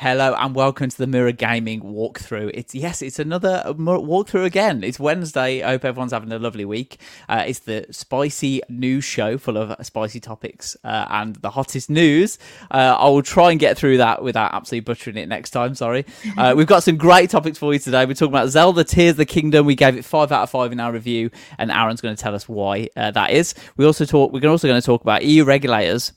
Hello and welcome to the Mirror Gaming walkthrough. It's yes, it's another walkthrough again. It's Wednesday. I hope everyone's having a lovely week. Uh, it's the spicy news show full of spicy topics uh, and the hottest news. Uh, I will try and get through that without absolutely butchering it next time. Sorry. Uh, we've got some great topics for you today. We're talking about Zelda Tears of the Kingdom. We gave it five out of five in our review, and Aaron's going to tell us why uh, that is. We also talk. We're also going to talk about EU regulators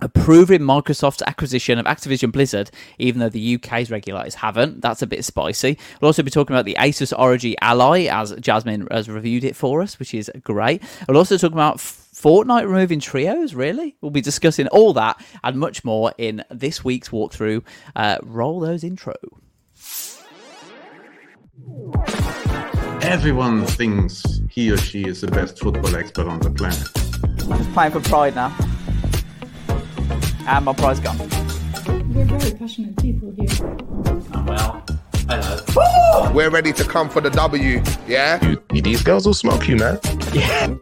approving Microsoft's acquisition of Activision Blizzard, even though the UK's regulators haven't. That's a bit spicy. We'll also be talking about the Asus ROG Ally, as Jasmine has reviewed it for us, which is great. We'll also talk about Fortnite removing trios, really? We'll be discussing all that and much more in this week's walkthrough. Uh, roll those intro. Everyone thinks he or she is the best football expert on the planet. Just playing for pride now and my prize gone. We're very passionate people here. Oh, well, hello. We're ready to come for the W, yeah? You, these girls will smoke you, man. Yeah.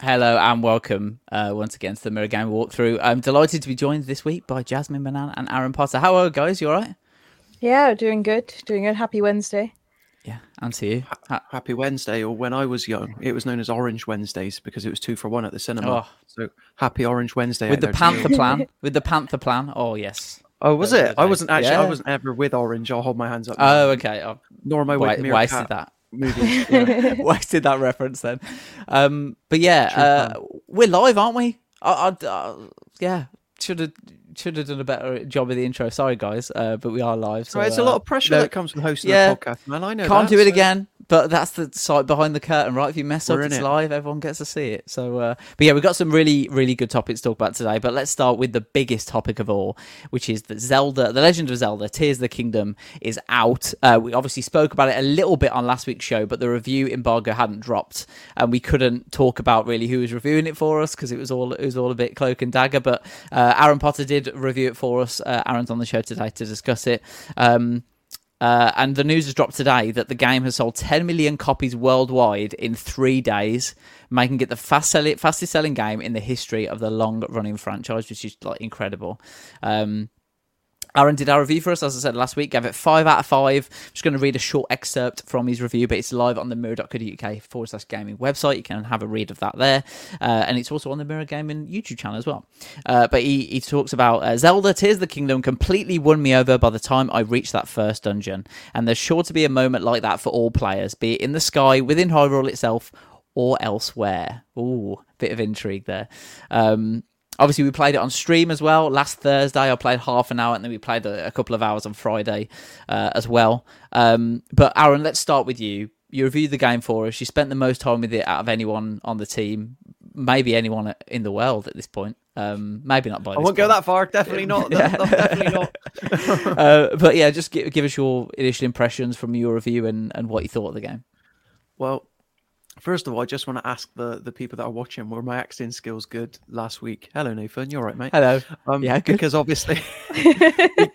Hello and welcome uh, once again to the Mirror Game walkthrough. I'm delighted to be joined this week by Jasmine Mannan and Aaron Potter. How are you guys? You all right? Yeah, doing good. Doing good. Happy Wednesday. Yeah, and to you. Ha- Happy Wednesday, or when I was young, it was known as Orange Wednesdays because it was two for one at the cinema. Oh. So happy Orange Wednesday with the Panther plan. With the Panther plan. Oh yes. Oh, was it? I wasn't actually. Yeah. I wasn't ever with Orange. I'll hold my hands up. Oh, okay. Oh. Nor am I with Wa- Wasted that. Yeah. wasted that reference then. Um, but yeah, uh, we're live, aren't we? I, I, uh, yeah, should have should have done a better job of the intro. Sorry, guys, uh, but we are live. So, right, it's uh, a lot of pressure no, that comes from hosting yeah, a podcast, man. I know. Can't that, do it so... again but that's the site behind the curtain, right? If you mess up, it's it. live. Everyone gets to see it. So, uh, but yeah, we've got some really, really good topics to talk about today. But let's start with the biggest topic of all, which is that Zelda, The Legend of Zelda: Tears of the Kingdom, is out. Uh, we obviously spoke about it a little bit on last week's show, but the review embargo hadn't dropped, and we couldn't talk about really who was reviewing it for us because it was all it was all a bit cloak and dagger. But uh, Aaron Potter did review it for us. Uh, Aaron's on the show today to discuss it. Um, uh, and the news has dropped today that the game has sold 10 million copies worldwide in three days, making it the fast sell- fastest selling game in the history of the long running franchise, which is like incredible. Um, Aaron did our review for us, as I said last week, gave it 5 out of 5. I'm just going to read a short excerpt from his review, but it's live on the mirror.co.uk forward slash gaming website. You can have a read of that there. Uh, and it's also on the Mirror Gaming YouTube channel as well. Uh, but he, he talks about uh, Zelda Tears of the Kingdom completely won me over by the time I reached that first dungeon. And there's sure to be a moment like that for all players, be it in the sky, within Hyrule itself, or elsewhere. Ooh, bit of intrigue there. Um, obviously we played it on stream as well last thursday i played half an hour and then we played a, a couple of hours on friday uh, as well um, but aaron let's start with you you reviewed the game for us you spent the most time with it out of anyone on the team maybe anyone in the world at this point um, maybe not by I won't point. go that far. Definitely not. yeah. definitely not. uh, but yeah, just give, give us your initial impressions from your review and, and what you thought of the game. Well, First of all, I just want to ask the, the people that are watching, were my acting skills good last week? Hello, Nathan. You're right, mate. Hello. Um, yeah, good. because obviously we,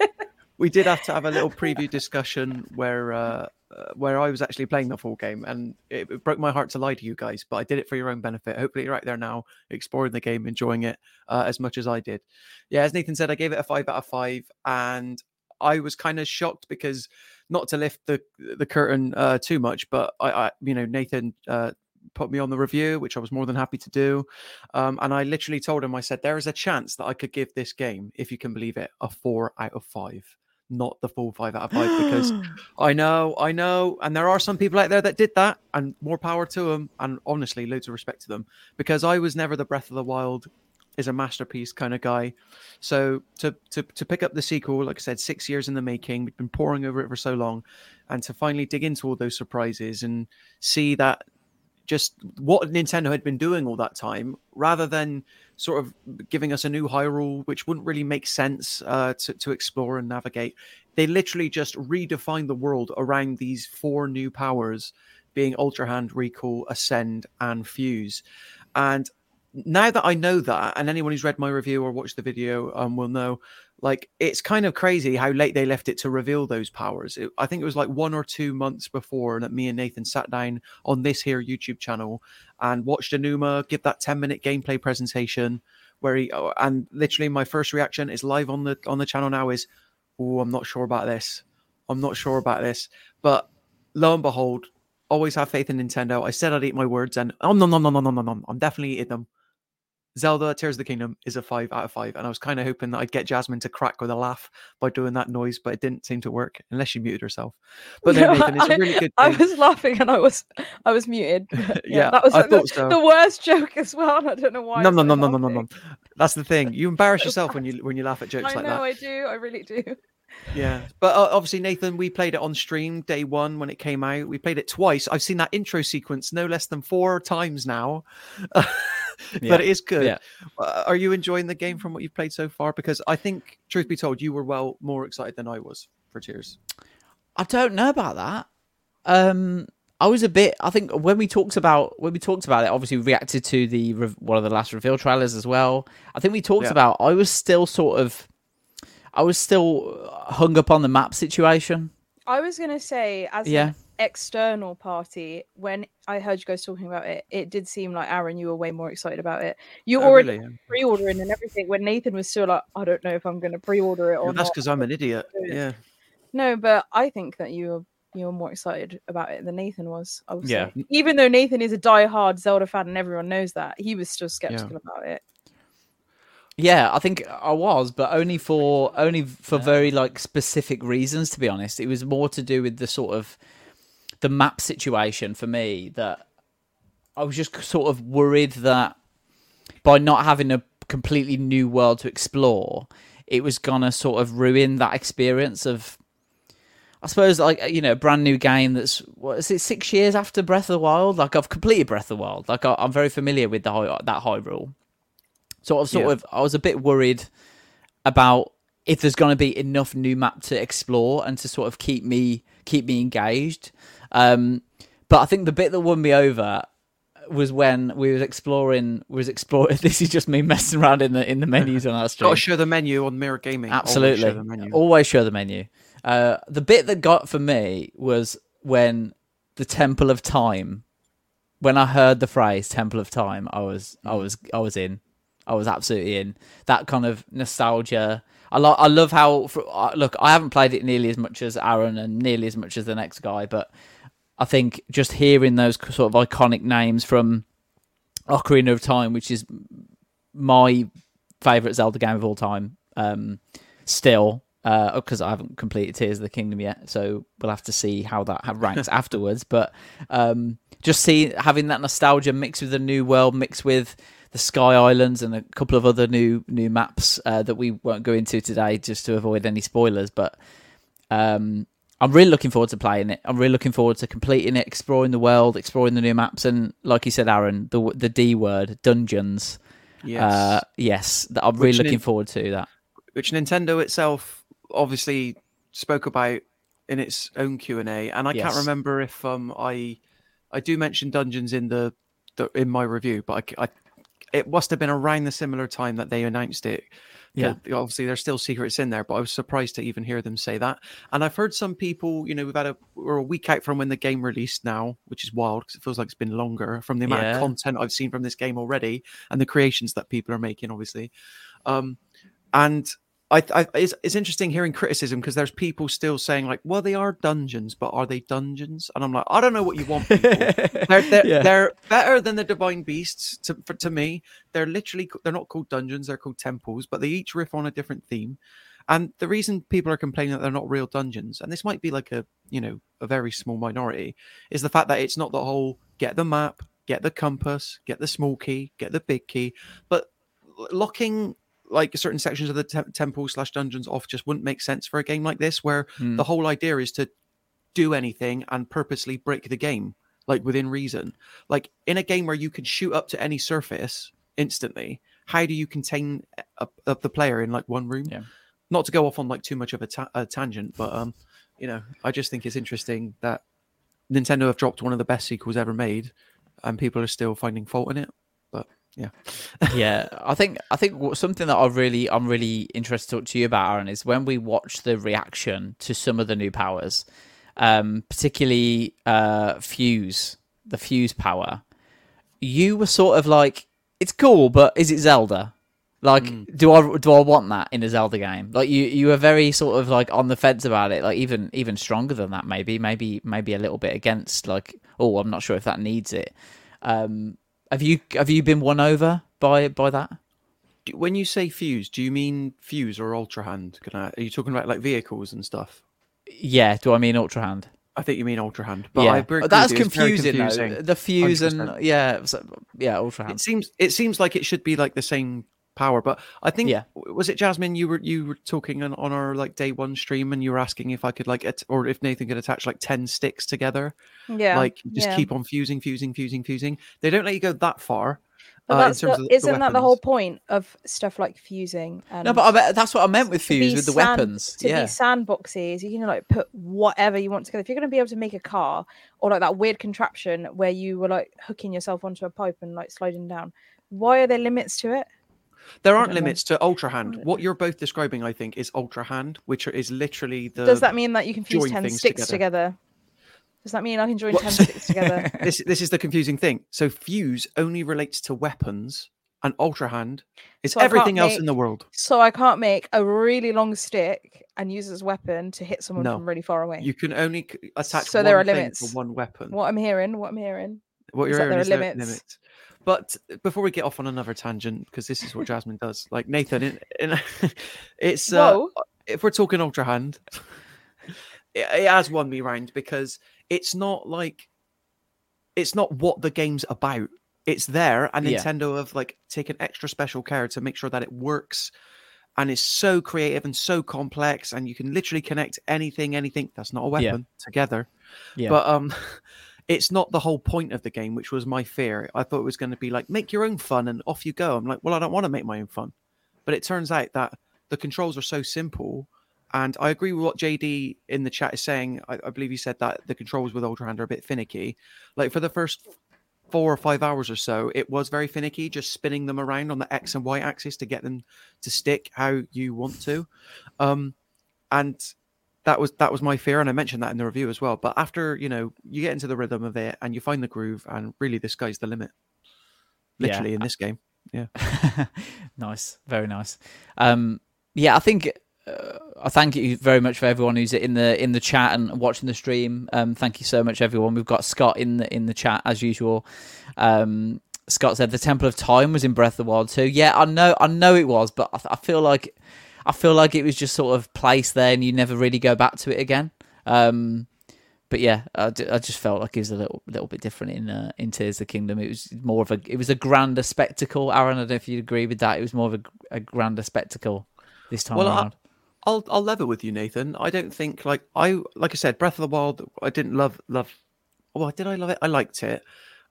we, did have to have a little preview discussion where uh, uh, where I was actually playing the full game, and it, it, broke my heart to lie to you guys, but I did it for your own benefit. Hopefully, you're right there now, exploring the game, enjoying it uh, as much as I did. Yeah, as Nathan said, I gave it a five out of five, and I was kind of shocked because not to lift the the curtain uh, too much, but I, I you know, Nathan uh, put me on the review, which I was more than happy to do. Um, and I literally told him, I said, there is a chance that I could give this game, if you can believe it, a four out of five, not the full five out of five, because I know, I know, and there are some people out there that did that, and more power to them. And honestly, loads of respect to them, because I was never the Breath of the Wild is a masterpiece kind of guy. So to to to pick up the sequel, like I said, six years in the making, we've been poring over it for so long, and to finally dig into all those surprises and see that just what Nintendo had been doing all that time, rather than sort of giving us a new Hyrule, which wouldn't really make sense uh, to to explore and navigate. They literally just redefined the world around these four new powers, being Ultra Hand, Recall, Ascend, and Fuse. And now that I know that, and anyone who's read my review or watched the video um, will know, like it's kind of crazy how late they left it to reveal those powers. It, I think it was like one or two months before that me and Nathan sat down on this here YouTube channel and watched Aonuma give that ten minute gameplay presentation where he oh, and literally my first reaction is live on the on the channel now is, oh, I'm not sure about this. I'm not sure about this, but lo and behold, always have faith in Nintendo. I said I'd eat my words, and oh no no no no no no no, I'm definitely eating them. Zelda Tears of the Kingdom is a five out of five, and I was kind of hoping that I'd get Jasmine to crack with a laugh by doing that noise, but it didn't seem to work unless she muted herself. But then Nathan, it's a really. I was laughing and I was I was muted. yeah, yeah, that was I like thought the, so. the worst joke as well. I don't know why. No, no, no, no, no, no, no. That's the thing. You embarrass yourself when you when you laugh at jokes I like know that. I do. I really do. Yeah, but uh, obviously, Nathan, we played it on stream day one when it came out. We played it twice. I've seen that intro sequence no less than four times now, Yeah. but it is good. Yeah. Uh, are you enjoying the game from what you've played so far? Because I think, truth be told, you were well more excited than I was for Tears. I don't know about that. Um, I was a bit. I think when we talked about when we talked about it, obviously we reacted to the re- one of the last reveal trailers as well. I think we talked Yeah. about. I was still sort of. I was still hung up on the map situation. I was gonna say, as Yeah. an external party, when I heard you guys talking about it, it did seem like Aaron, you were way more excited about it. You Oh, already really? pre-ordering and everything. When Nathan was still like, I don't know if I'm gonna pre-order it or Well, that's because I'm an idiot. Yeah. No, but I think that you were you were more excited about it than Nathan was. I Yeah. say. Even though Nathan is a die-hard Zelda fan and everyone knows that, he was still skeptical about it. Yeah, I think I was, but only for only for very like specific reasons. To be honest, it was more to do with the sort of the map situation for me that I was just sort of worried that by not having a completely new world to explore, it was gonna sort of ruin that experience of. I suppose, like you know, a brand new game that's what is it? Six years after Breath of the Wild. Like I've completed Breath of the Wild. Like I, I'm very familiar with the high, that Hyrule. Sort of, sort Yeah. of. I was a bit worried about if there's going to be enough new map to explore and to sort of keep me keep me engaged. Um, but I think the bit that won me over was when we was exploring was exploring. This is just me messing around in the in the menus on our stream. Got to show the menu on Mirror Gaming. Always Absolutely. show the menu. Always show the menu. Uh, the bit that got for me was when the Temple of Time. When I heard the phrase "Temple of Time," I was, I was, I was in. I was absolutely in. That kind of nostalgia. I lo- I love how. For, uh, look, I haven't played it nearly as much as Aaron and nearly as much as the next guy, but I think just hearing those sort of iconic names from Ocarina of Time, which is my favorite Zelda game of all time, um, still because I haven't completed Tears of the Kingdom yet, so we'll have to see how that ranks afterwards. But um, just see having that nostalgia mixed with the new world, mixed with the Sky Islands and a couple of other new new maps uh, that we won't go into today, just to avoid any spoilers. But um, I'm really looking forward to playing it. I'm really looking forward to completing it, exploring the world, exploring the new maps, and like you said, Aaron, the the D word, dungeons. Yes. Uh, yes, that I'm really looking nin- forward to that. which Nintendo itself obviously spoke about in its own Q and A, and I Yes. can't remember if um I I do mention dungeons in the, the in my review, but I I, it must have been around the similar time that they announced it. Yeah. obviously there's still secrets in there, but I was surprised to even hear them say that. And I've heard some people, you know, we've had a we're a week out from when the game released now, which is wild because it feels like it's been longer from the amount Yeah. of content I've seen from this game already and the creations that people are making, obviously. Um, and I, I it's, it's interesting hearing criticism because there's people still saying like, well, they are dungeons, but are they dungeons? And I'm like, I don't know what you want. People. they're they're, Yeah. they're better than the divine beasts to for, to me. They're literally they're not called dungeons; they're called temples, but they each riff on a different theme. And the reason people are complaining that they're not real dungeons, and this might be like a you know a very small minority, is the fact that it's not the whole get the map, get the compass, get the small key, get the big key, but locking like certain sections of the te- temple slash dungeons off just wouldn't make sense for a game like this, where Hmm. the whole idea is to do anything and purposely break the game, like within reason. Like in a game where you can shoot up to any surface instantly, how do you contain a, a, the player in like one room? Yeah. Not to go off on like too much of a, ta- a tangent, but um, you know, I just think it's interesting that Nintendo have dropped one of the best sequels ever made, and people are still finding fault in it. Yeah, yeah, I think I think something that I really I'm really interested to talk to you about, Aaron, is when we watch the reaction to some of the new powers, um, particularly uh, Fuse, the Fuse power. You were sort of like, it's cool, but is it Zelda? Like, do I do I want that in a Zelda game? Like, you you were very sort of like on the fence about it. Like, even even stronger than that, maybe maybe maybe a little bit against. Like, oh, I'm not sure if that needs it. Um, have you have you been won over by by that? When you say fuse, do you mean fuse or ultra hand? Can I, are you talking about like vehicles and stuff? Yeah. Do I mean Ultra Hand? I think you mean ultra hand, but yeah, I that's you, it's very confusing. confusing. The fuse 100%. and yeah, yeah, Ultra Hand. It seems it seems like it should be like the same power, but I think Yeah. was it Jasmine? You were you were talking on, on our like day one stream, and you were asking if I could like at, or if Nathan could attach like ten sticks together, Yeah. like just yeah. keep on fusing, fusing, fusing, fusing. They don't let you go that far. But uh, that's terms the- the isn't that the whole point of stuff like fusing? And No, but I bet that's what I meant with to fuse with the sand- weapons. To Yeah, be sandboxes, you can like put whatever you want together. If you're going to be able to make a car or like that weird contraption where you were like hooking yourself onto a pipe and like sliding down, why are there limits to it? There aren't don't know. limits to ultra hand. What you're both describing, I think, is ultra hand, which is literally the. Does that mean that you can fuse ten sticks together. together? Does that mean I can join What- ten sticks together? this this is the confusing thing. So fuse only relates to weapons, and ultra hand is So everything else in the world. So I can't make a really long stick and use it as a weapon to hit someone No. from really far away. You can only attach So one there are thing limits. for one weapon. What I'm hearing, what I'm hearing. What you're that hearing there are is there are limits. But before we get off on another tangent, because this is what Jasmine does, like Nathan, in, in, it's uh, if we're talking ultra hand, it, it has won me round because it's not like it's not what the game's about. It's there, and Yeah. Nintendo have like taken extra special care to make sure that it works, and is so creative and so complex, and you can literally connect anything, anything that's not a Yeah. weapon together. yeah, But um, it's not the whole point of the game, which was my fear. I thought it was going to be like make your own fun and off you go. I'm like, well, I don't want to make my own fun, but it turns out that the controls are so simple. And I agree with what JD in the chat is saying. I, I believe he said that the controls with Ultra Hand are a bit finicky. Like for the first four or five hours or so, it was very finicky, just spinning them around on the X and Y axis to get them to stick how you want to. Um, and that was that was my fear, and I mentioned that in the review as well. But after you know you get into the rhythm of it and you find the groove, and really the sky's the limit. Yeah. Literally in this game. Yeah. nice, very nice. Um, yeah, I think uh, I thank you very much for everyone who's in the in the chat and watching the stream. Um, thank you so much, everyone. We've got Scott in the in the chat as usual. Um, Scott said the Temple of Time was in Breath of the Wild too. Yeah, I know, I know it was, but I, I feel like I feel like it was just sort of placed there, and you never really go back to it again. Um, but yeah, I, d- I just felt like it was a little little bit different in uh, in Tears of the Kingdom. It was more of a it was a grander spectacle. Aaron, I don't know if you'd agree with that. It was more of a, a grander spectacle this time Well, I- around. I'll I'll level with you, Nathan. I don't think like I like I said, Breath of the Wild. I didn't love love. Well, did I love it? I liked it.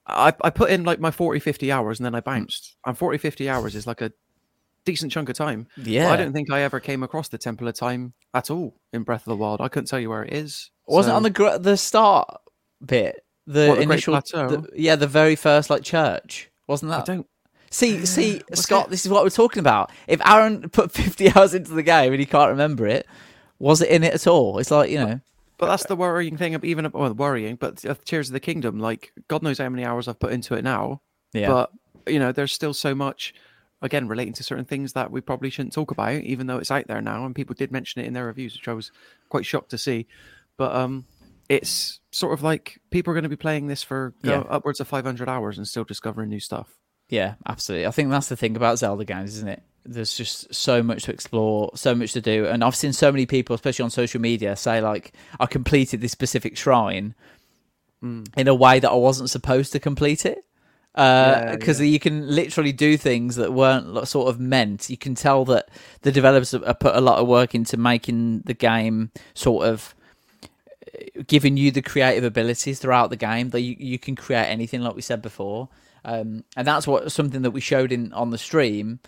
I I put in like my 40, 50 hours and then I bounced. And 40, 50 hours is like a decent chunk of time. But yeah, I don't think I ever came across the Temple of Time at all in Breath of the Wild. I couldn't tell you where it is. wasn't it so- on the gr- the start bit. The What, the initial, Plateau? the- yeah, the very first like church, wasn't that? I don't. See, see, Scott, it? this is what we're talking about. If Aaron put 50 hours into the game and he can't remember it, was it in it at all? It's like, you know, But that's the worrying thing. of Even well, worrying. But Tears of the Kingdom, like God knows how many hours I've put into it now. yeah. But you know, there's still so much. Again, relating to certain things that we probably shouldn't talk about, even though it's out there now, and people did mention it in their reviews, which I was quite shocked to see. But um, it's sort of like people are going to be playing this for Yeah. upwards of 500 hours and still discovering new stuff. Yeah, absolutely. I think that's the thing about Zelda games, isn't it? There's just so much to explore, so much to do, and I've seen so many people, especially on social media, say like, "I completed this specific shrine Mm. in a way that I wasn't supposed to complete it." Because uh, yeah. you can literally do things that weren't sort of meant. You can tell that the developers have put a lot of work into making the game sort of uh, giving you the creative abilities throughout the game that you, you can create anything like we said before um, and that's what something that we showed in on the stream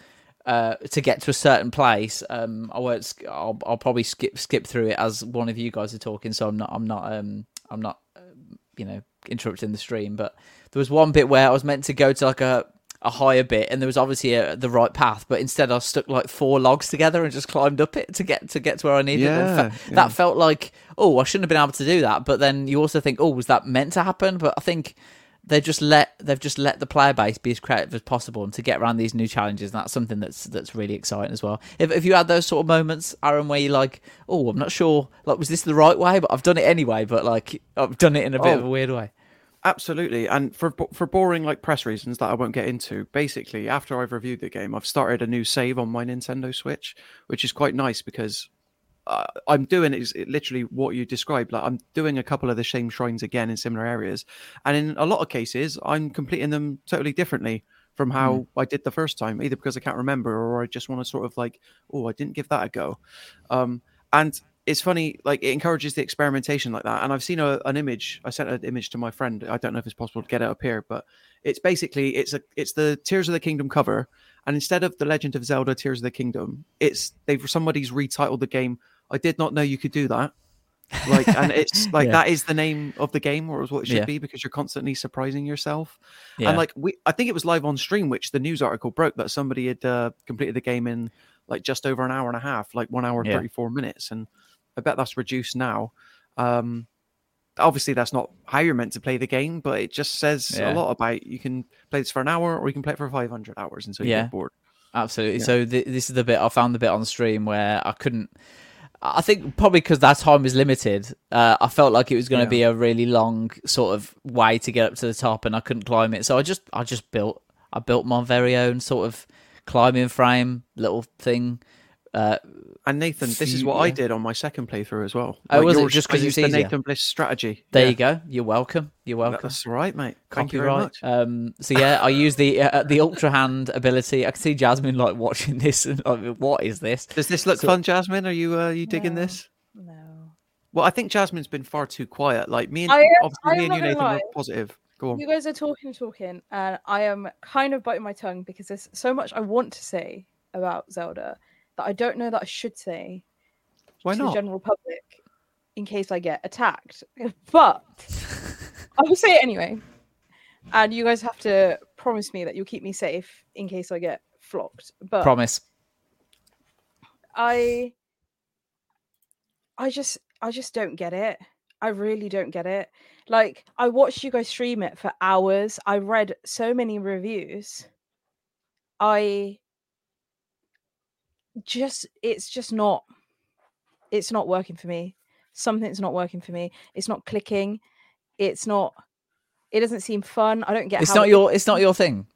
uh, to get to a certain place. Um, I won't. I'll, I'll, probably skip skip through it as one of you guys are talking, so I'm not. I'm not. Um, I'm not. You know, interrupting the stream. But there was one bit where I was meant to go to like a a higher bit, and there was obviously a, the right path, but instead I stuck like four logs together and just climbed up it to get to get to where I needed. Yeah, fe- yeah. That felt like oh, I shouldn't have been able to do that. But then you also think, oh, was that meant to happen? But I think they just let they've just let the player base be as creative as possible and to get around these new challenges. And that's something that's that's really exciting as well. If if you had those sort of moments, Aaron, where you're like, oh, I'm not sure, like was this the right way, but I've done it anyway. But like I've done it in a bit oh, of a oh, weird way. Absolutely, and for for boring like press reasons that I won't get into. Basically, after I've reviewed the game, I've started a new save on my Nintendo Switch, which is quite nice because I'm doing is literally what you described. Like I'm doing a couple of the same shrines again in similar areas, and in a lot of cases, I'm completing them totally differently from how mm. I did the first time, either because I can't remember or I just want to sort of like, oh, I didn't give that a go. Um, and it's funny, like it encourages the experimentation like that. And I've seen a, an image. I sent an image to my friend. I don't know if it's possible to get it up here, but it's basically it's a it's the Tears of the Kingdom cover, and instead of the Legend of Zelda Tears of the Kingdom, it's they've somebody's retitled the game. I did not know you could do that. Like, and it's like yeah. that is the name of the game, or it's what it should yeah. be, because you're constantly surprising yourself. Yeah. And like we, I think it was live on stream, which the news article broke that somebody had uh, completed the game in like just over an hour and a half, like one hour thirty four minutes, and I bet that's reduced now. Um, obviously that's not how you're meant to play the game, but it just says yeah. a lot about you can play this for an hour or you can play it for 500 hours until you yeah. get bored. Absolutely. Yeah. So th- this is the bit I found the bit on stream where I couldn't. I think probably because that time is limited. Uh, I felt like it was going to be a really long sort of way to get up to the top, and I couldn't climb it. So I just I just built I built my very own sort of climbing frame little thing. Uh, and Nathan, this is what yeah. I did on my second playthrough as well. Oh, like was yours, it just because it's the Nathan Bliss strategy? There yeah. you go. You're welcome. You're welcome. That's right, mate. Thank you very much. Um, so yeah, I use the uh, the Ultra Hand ability. I can see Jasmine like watching this and like, what is this? Does this look so, fun, Jasmine? Are you uh, you digging no, this? No. Well, I think Jasmine's been far too quiet. Like me and I, obviously me and you, Nathan, are positive. Go on. You guys are talking, talking, and I am kind of biting my tongue because there's so much I want to say about Zelda that I don't know that I should say why to not? the general public in case I get attacked. But I will say it anyway. And you guys have to promise me that you'll keep me safe in case I get flocked. But promise. I I just I just don't get it. I really don't get it. Like I watched you guys stream it for hours. I read so many reviews. I just it's just not it's not working for me. Something's not working for me. It's not clicking. It's not. It doesn't seem fun. I don't get. It's not it, your. It's not your thing.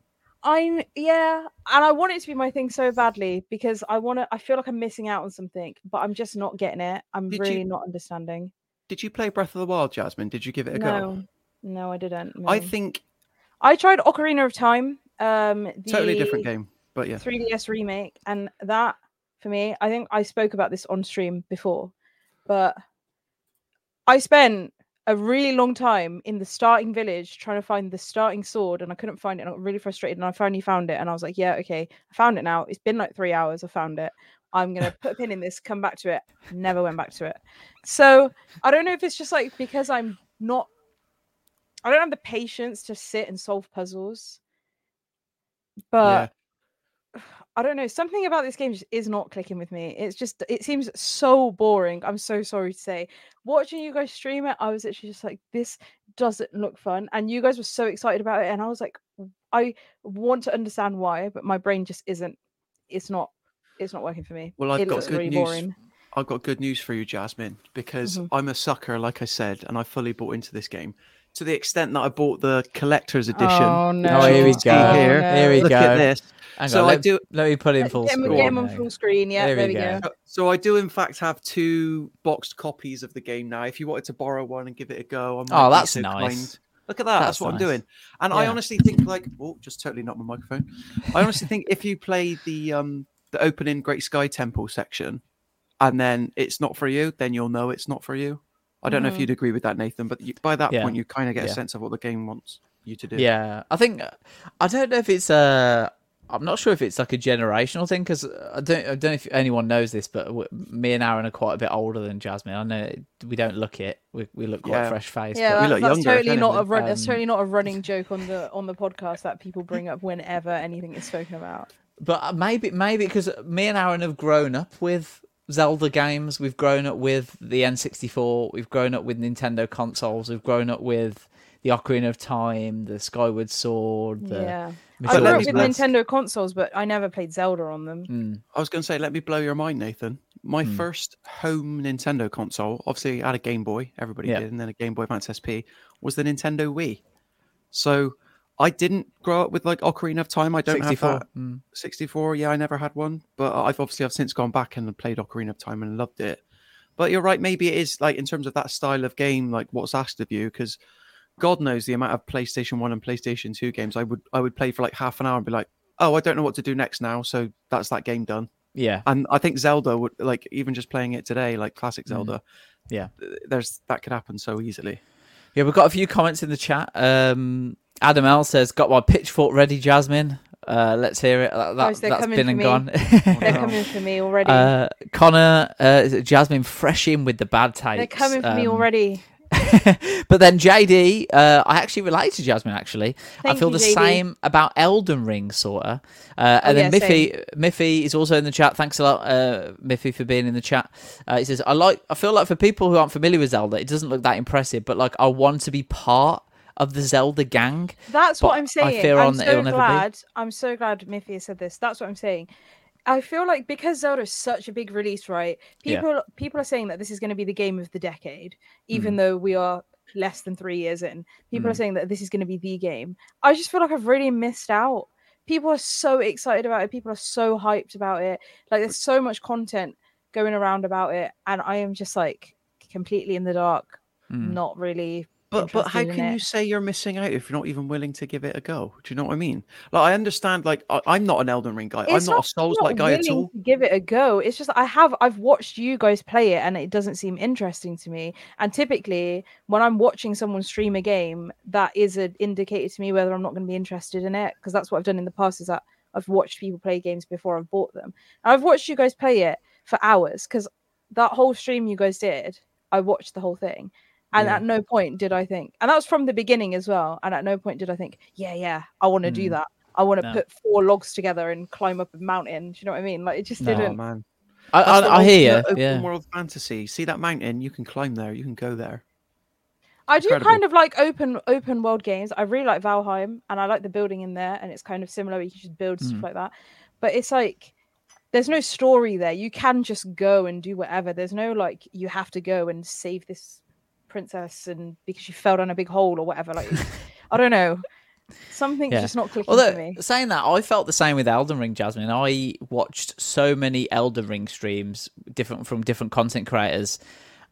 I'm yeah, and I want it to be my thing so badly because I want to. I feel like I'm missing out on something, but I'm just not getting it. I'm did really you, not understanding. Did you play Breath of the Wild, Jasmine? Did you give it a no, go? No, I didn't. No. I think I tried Ocarina of Time. Um, totally different game, but yeah, 3DS remake, and that for me. I think I spoke about this on stream before, but I spent a really long time in the starting village trying to find the starting sword and I couldn't find it. And I got really frustrated and I finally found it and I was like, yeah, okay, I found it now. It's been like three hours. I found it. I'm gonna put a pin in this, come back to it. Never went back to it. So I don't know if it's just like because I'm not I don't have the patience to sit and solve puzzles. But I don't know. Something about this game just is not clicking with me. It's just it seems so boring. I'm so sorry to say. Watching you guys stream it, I was actually just like, this doesn't look fun. And you guys were so excited about it, and I was like, I want to understand why, but my brain just isn't. It's not. It's not working for me. Well, I've it got good really news. Boring. I've got good news for you, Jasmine, because mm-hmm. I'm a sucker, like I said, and I fully bought into this game to the extent that I bought the collector's edition. Oh no! Oh, here we go. Here, no. here we Look go. at this. Hang so on, let, I do. Let me put it in full get screen. Get him on full screen. Yeah, there, there we go. go. So I do, in fact, have two boxed copies of the game now. If you wanted to borrow one and give it a go, oh, that's so nice. Kind. Look at that. That's, That's what nice. I'm doing. And I honestly think like oh, just totally not my microphone. I honestly think if you play the um the opening Great Sky Temple section and then it's not for you, then you'll know it's not for you. I don't know if Mhm. you'd agree with that, Nathan, but you, by that Yeah. point you kind of get Yeah. a sense of what the game wants you to do. Yeah, I think I don't know if it's uh I'm not sure if it's like a generational thing because I don't I don't know if anyone knows this, but me and Aaron are quite a bit older than Jasmine. I know we don't look it; we, we look quite Yeah. fresh faced. Yeah, We that's, look that's younger, totally not a anything. run, that's Um, totally not a running joke on the on the podcast that people bring up whenever anything is spoken about. But uh, maybe maybe because me and Aaron have grown up with Zelda games, we've grown up with the N64, we've grown up with Nintendo consoles, we've grown up with the Ocarina of Time, the Skyward Sword. The yeah, I grew up with Mask. Nintendo consoles, but I never played Zelda on them. Mm, I was going to say, let me blow your mind, Nathan. My Hmm. first home Nintendo console, obviously, I had a Game Boy, everybody Yeah. did, and then a Game Boy Advance SP, was the Nintendo Wii. So I didn't grow up with like Ocarina of Time. I don't 64. have that. Mm. 64, yeah, I never had one, but I've obviously I've since gone back and played Ocarina of Time and loved it. But you're right, maybe it is like in terms of that style of game, like what's asked of you, because God knows the amount of PlayStation One and PlayStation Two games I would I would play for like half an hour and be like, oh, I don't know what to do next now, so that's that game done. Yeah, And I think Zelda would like even just playing it today, like classic Zelda. Yeah. there's that could happen so easily. Yeah, we've got a few comments in the chat. Um, Adam L says, "Got my pitchfork ready, Jasmine." Uh, let's hear it. That, that, Guys, they're coming been for and me. gone. They're coming for me already. uh, Connor, uh, is it Jasmine, fresh in with the bad takes. They're coming for me Um, already. but then JD, uh, I actually relate to Jasmine. Actually, I feel you, the JD. same about Elden Ring, sorta. Uh, and Oh, then yeah, Miffy, Miffy is also in the chat. Thanks a lot, uh, Miffy, for being in the chat. Uh, he says, "I like. I feel like for people who aren't familiar with Zelda, it doesn't look that impressive, but like I want to be part of the Zelda gang." That's but what I'm I saying. fear I'm on- so it'll never be. glad. I'm so glad Miffy said this. That's what I'm saying. I feel like because Zelda is such a big release, right? Yeah. People people are saying that this is going to be the game of the decade, even though we are less than three years in. People are Mm. saying that this is going to be the game. I just feel like I've really missed out. People are so excited about it. People are so hyped about it. Like there's so much content going around about it, and I am just like completely in the dark, Mm. not really. But but how can you say you're missing out if you're not even willing to give it a go? Do you know what I mean? Like I understand. Like I, I'm not an Elden Ring guy. It's I'm not a Souls like guy at all. to Give it a go. It's just I have I've watched you guys play it and it doesn't seem interesting to me. And typically when I'm watching someone stream a game, that is an indicator to me whether I'm not going to be interested in it. Because that's what I've done in the past is that I've watched people play games before I've bought them. And I've watched you guys play it for hours because that whole stream you guys did, I watched the whole thing. And Yeah. at no point did I think, and that was from the beginning as well. And at no point did I think, yeah, yeah, I want to do Mm. that. I want to No. put four logs together and climb up a mountain. Do you know what I mean? Like it just No. Didn't. Oh man, I, I, I hear ultimate you. Open Yeah. world fantasy. See that mountain? You can climb there. You can go there. I do Incredible. kind of like open open world games. I really like Valheim, and I like the building in there, and it's kind of similar. You can just build Mm. stuff like that, but it's like there's no story there. You can just go and do whatever. There's no like you have to go and save this princess and because you fell down a big hole or whatever. Like I don't know. Something's Yeah. just not clicking for me. saying that, I felt the same with Elden Ring, Jasmine. I watched so many Elden Ring streams, different from different content creators,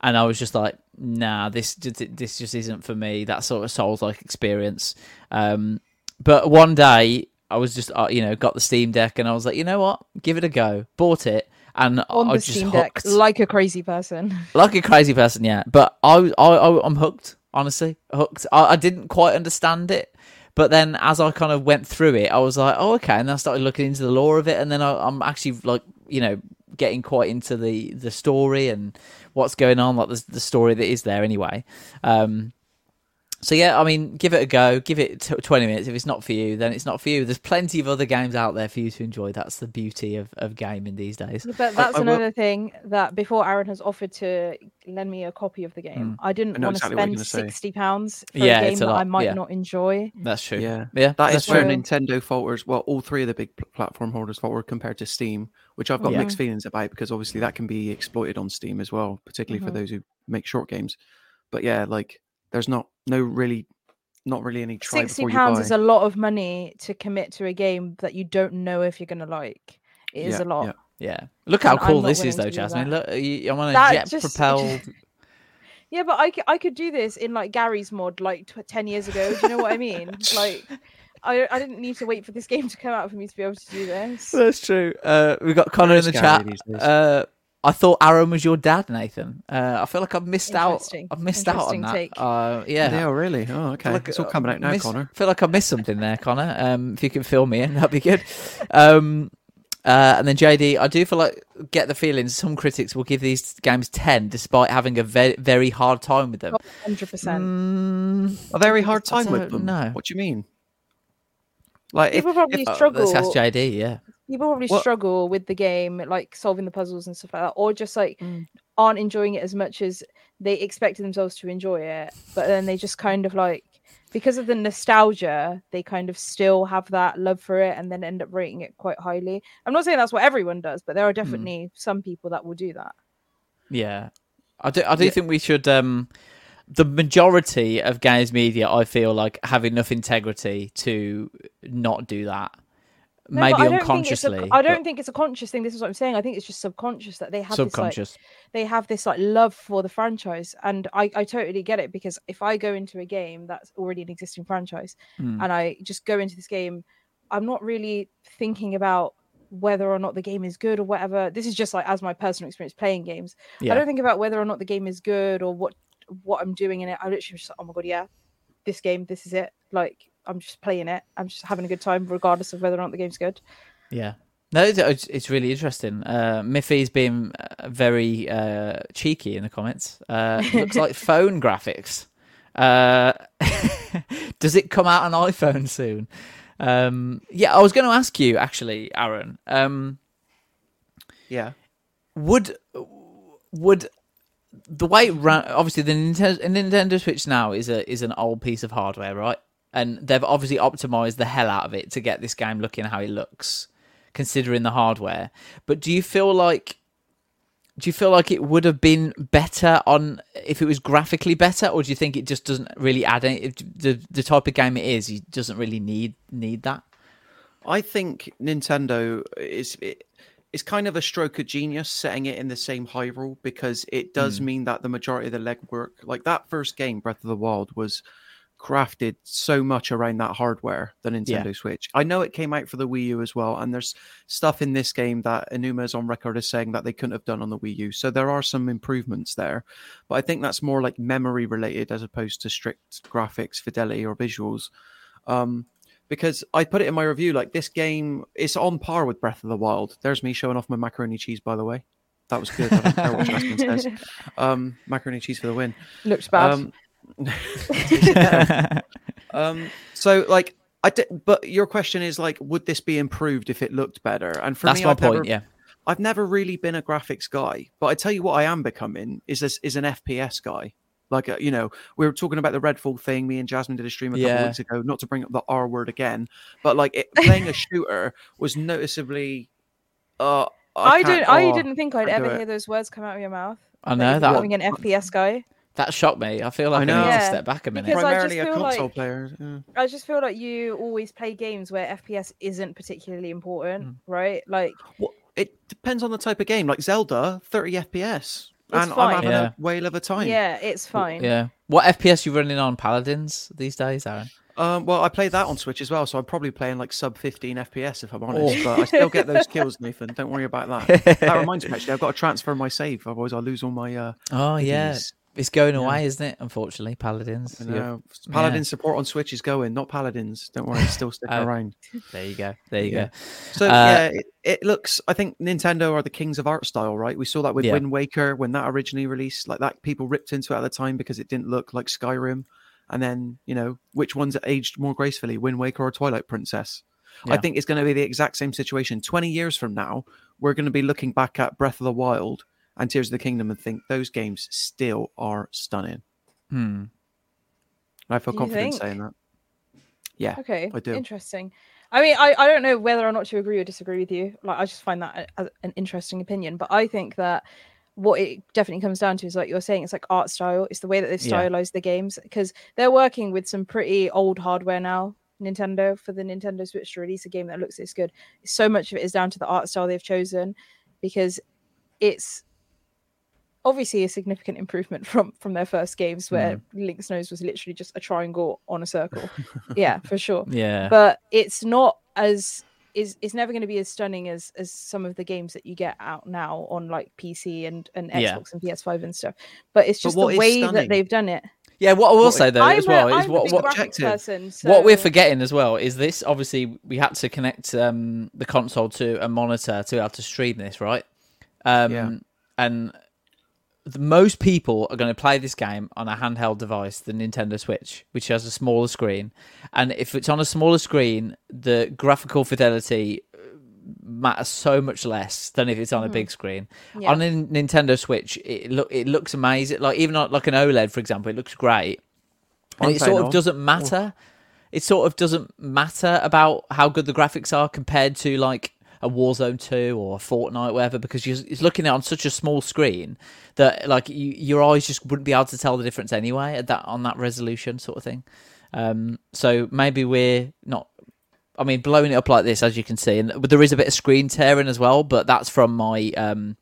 and I was just like, "Nah, this this just isn't for me." That sort of Souls-like experience. Um, but one day, I was just, uh, you know, got the Steam Deck, and I was like, "You know what? Give it a go." Bought it, and On I the just Steam Deck, hooked like a crazy person. like a crazy person, yeah. But I, I, I I'm hooked. Honestly, hooked. I, I didn't quite understand it, but then as I kind of went through it, I was like, oh, okay. And then I started looking into the lore of it, and then I, I'm actually like, you know, getting quite into the the story and what's going on, like the the story that is there anyway. Um, so yeah, I mean, give it a go. Give it t- 20 minutes. If it's not for you, then it's not for you. There's plenty of other games out there for you to enjoy. That's the beauty of, of gaming these days. But that's I will- another thing that before Aaron has offered to lend me a copy of the game, I didn't I want to exactly what spend sixty pounds for Yeah, a game a that I might yeah. not enjoy. That's true. Yeah. yeah, that's is where true. Nintendo falters. Well, all three of the big platform holders falter compared to Steam, which I've got Yeah. mixed feelings about because obviously that can be exploited on Steam as well, particularly for Mhm. those who make short games. But yeah, like there's not no really, not really any try Sixty before you pounds buy. is a lot of money to commit to a game that you don't know if you're gonna like. It is Yeah, a lot. yeah. Yeah. Look how And cool this is, though, Jasmine. that. Look, you- I'm on a That jet just- propelled. Yeah, but I, I could do this in like Garry's Mod like tw- 10 years ago. Do you know what I mean? like, I, I didn't need to wait for this game to come out for me to be able to do this. That's true. Uh, we got Connor in the Gary chat. Uh, I thought Aaron was your dad, Nathan. Uh, I feel like I've missed out. I've missed out on that. Uh, yeah. Yeah, really? Oh, okay. Like, it's all coming out now, miss- Connor. feel like I missed something there, Connor. Um, if you can fill me in, that'd be good. Um, uh, and then JD, I do feel like get the feeling some critics will give these games ten despite having a very very hard time with them. 100%. Mm, A very hard time with them. know. What do you mean? Like, if, People probably if- uh, struggle. let's ask JD. Yeah. People probably Well- struggle with the game, like solving the puzzles and stuff like that, or just like Mm. aren't enjoying it as much as they expected themselves to enjoy it. But then they just kind of like because of the nostalgia, they kind of still have that love for it and then end up rating it quite highly. I'm not saying that's what everyone does, but Mm. there are definitely some people that will do that. Yeah, I do. I do think we should. Um, the majority of games media, I feel like, have enough integrity to not do that. No, Maybe I don't think it's a- unconsciously. I don't but think it's a conscious thing. This is what I'm saying. I think it's just subconscious that they have this like subconscious. they have this like love for the franchise and I, I totally get it because if i go into a game that's already an existing franchise Mm. and i just go into this game i'm not really thinking about whether or not the game is good or whatever this is just like as my personal experience playing games yeah. i don't think about whether or not the game is good or what what i'm doing in it i literally just like, oh my god yeah this game this is it like i'm just playing it i'm just having a good time regardless of whether or not the game's good Yeah. No, it's, it's it's really interesting. Uh, Miffy's been uh, very uh, cheeky in the comments. Uh, looks like phone graphics. Uh, does it come out on iPhone soon? Um, yeah, I was going to ask you actually, Aaron. Um, yeah. would would the way it ran, obviously the Nintendo, Nintendo Switch now is a is an old piece of hardware, right? And they've obviously optimized the hell out of it to get this game looking how it looks, considering the hardware. But do you feel like do you feel like it would have been better on if it was graphically better, or do you think it just doesn't really add any? The the type of game it is, it doesn't really need need that. I think Nintendo is it, it's kind of a stroke of genius setting it in the same Hyrule because it does hmm. mean that the majority of the legwork, like that first game, Breath of the Wild, was crafted so much around that hardware, the Nintendo Switch. I know it came out for the Wii U as well, and there's stuff in this game that Aonuma is on record as saying that they couldn't have done on the Wii U. So there are some improvements there, but I think that's more like memory related as opposed to strict graphics, fidelity, or visuals. Um, because I put it in my review like this game is on par with Breath of the Wild. There's me showing off my macaroni cheese, by the way. That was good. I don't care what Jasmine says. Um, macaroni cheese for the win. looks bad Um, um, so like I did, but your question is like, would this be improved if it looked better? And for That's me, my I've point. never, Yeah. I've never really been a graphics guy, but I tell you what, I am becoming is this is an FPS guy. Like uh, you know, we were talking about the Redfall thing. Me and Jasmine did a stream a couple Yeah. weeks ago. Not to bring up the R word again, but like it, playing a shooter was noticeably. Uh, I, I, can't- didn't. I oh, didn't think I'd ever hear those words come out of your mouth. I know you're that becoming an FPS guy. That shocked me. I feel like I, know. need to step back a minute. because I just primarily a feel console like- player. yeah. I just feel like you always play games where FPS isn't particularly important, Mm. right? Like, Well, it depends on the type of game. Like Zelda, 30 FPS. and I'm fine. having Yeah. a whale of a time. yeah, it's fine. Yeah. What FPS you running on Paladins these days, Aaron? Um, well, I play that on Switch as well, so I'm probably playing like sub 15 FPS if I'm honest. Oh. But I still get those kills, Nathan. Don't worry about that. That reminds me, actually, I've got to transfer my save, otherwise I'll lose all my. Uh, Oh yeah, Jeez. It's going away, isn't it? Unfortunately, Paladins. know, Paladin support on Switch is going, not Paladins. Don't worry, it's still sticking Oh. around. There you go. There you Yeah. go. So Uh, yeah, it, it looks. I think Nintendo are the kings of art style, right? We saw that with Yeah. Wind Waker when that originally released. Like that, people ripped into it at the time because it didn't look like Skyrim. And then you know which ones aged more gracefully, Wind Waker or Twilight Princess. I think it's going to be the exact same situation. Twenty years from now, we're going to be looking back at Breath of the Wild and Tears of the Kingdom and think those games still are stunning. Hmm. I feel Do confident saying that. Yeah, Okay, I do. interesting. I mean, I, I don't know whether or not to agree or disagree with you. Like, I just find that a, a- an interesting opinion. But I think that what it definitely comes down to is like you're saying, it's like art style. It's the way that they've Yeah. stylized the games because they're working with some pretty old hardware now. Nintendo for the Nintendo Switch to release a game that looks this good. So much of it is down to the art style they've chosen because it's obviously a significant improvement from from their first games where Link's nose was literally just a triangle on a circle. yeah, for sure. Yeah. But it's not as is it's never going to be as stunning as as some of the games that you get out now on like PC and and Xbox Yeah. and PS5 and stuff. But it's just what the way that they've done it. Yeah, what I will What- say though I'm as well a, is I'm what what graphics objective- person. what we're forgetting as well is this. Obviously, we had to connect um, the console to a monitor to be able to stream this, right? Um, Yeah. And the, most people are going to play this game on a handheld device, the Nintendo Switch, which has a smaller screen. And if it's on a smaller screen, the graphical fidelity uh, matters so much less than if it's on a big screen. Yeah. On a Nintendo Switch, it look it looks amazing. Like even on, like an OLED, for example, it looks great. And I'm it sort no. of doesn't matter. It sort of doesn't matter about how good the graphics are compared to like a Warzone 2 or a Fortnite, whatever, because you're, it's looking at it on such a small screen that like you, your eyes just wouldn't be able to tell the difference anyway at that on that resolution sort of thing. Um, so maybe we're not. I mean, blowing it up like this, as you can see, and but there is a bit of screen tearing as well. But that's from my um,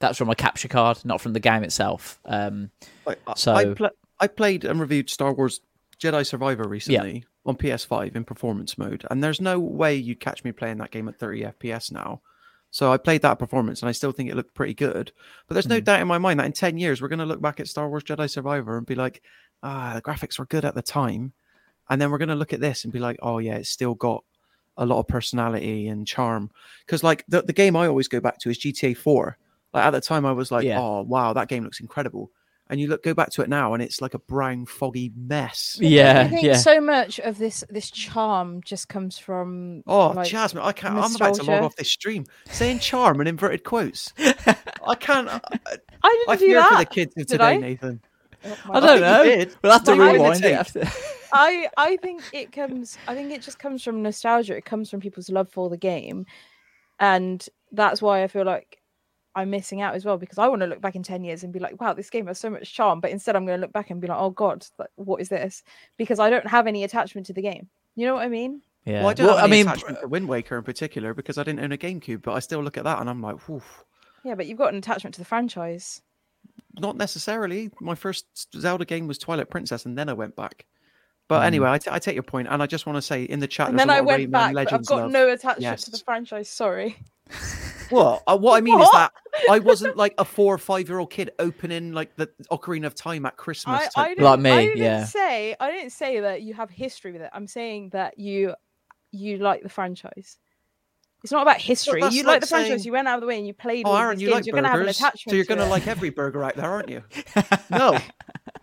that's from my capture card, not from the game itself. Um, I, I- So- I, pla I played and reviewed Star Wars Jedi Survivor recently on PS5 in performance mode, and there's no way you'd catch me playing that game at 30 FPS now. So I played that performance, and I still think it looked pretty good. But there's no Hmm. doubt in my mind that in 10 years we're going to look back at Star Wars Jedi Survivor and be like, ah, the graphics were good at the time, and then we're going to look at this and be like, oh yeah, it's still got a lot of personality and charm. Because like the the game I always go back to is GTA 4. Like at the time, I was like, Yeah. oh wow, that game looks incredible. And you look go back to it now, and it's like a brown, foggy mess. yeah, I think yeah. so much of this this charm just comes from Oh, like, Jasmine, I can't. I'm about to log off this stream saying charm in inverted quotes. I can't. I, I I didn't do fear for the kids of today, I? Nathan. Oh I don't think know. did. We'll have to Rewind the rewind it after. I I think it comes. I think it just comes from nostalgia. It comes from people's love for the game, and that's why I feel like I'm missing out as well because I want to look back in ten years and be like, wow, this game has so much charm. But instead, I'm going to look back and be like, oh god, what is this? Because I don't have any attachment to the game. You know what I mean? Yeah. Well, I don't Well, have I any mean, attachment to Wind Waker in particular because I didn't own a GameCube, but I still look at that and I'm like, whew. Yeah, but you've got an attachment to the franchise. Not necessarily. My first Zelda game was Twilight Princess, and then I went back. But Mm. anyway, I, t- I take your point, and I just want to say in the chat, And then I went Rayman back, but I've got love. no attachment to the franchise. Sorry. What? Uh, what I mean is that I wasn't like a four or five year old kid opening like the Ocarina of Time at Christmas. I, I Like me, I didn't yeah. say I didn't say that you have history with it. I'm saying that you you like the franchise. It's not about history. that's you like like the franchise. You went out of the way and you played. Oh, all Aaron, these you games. like You're gonna have an burgers, attachment. so you're going to like every burger out there, aren't you? No,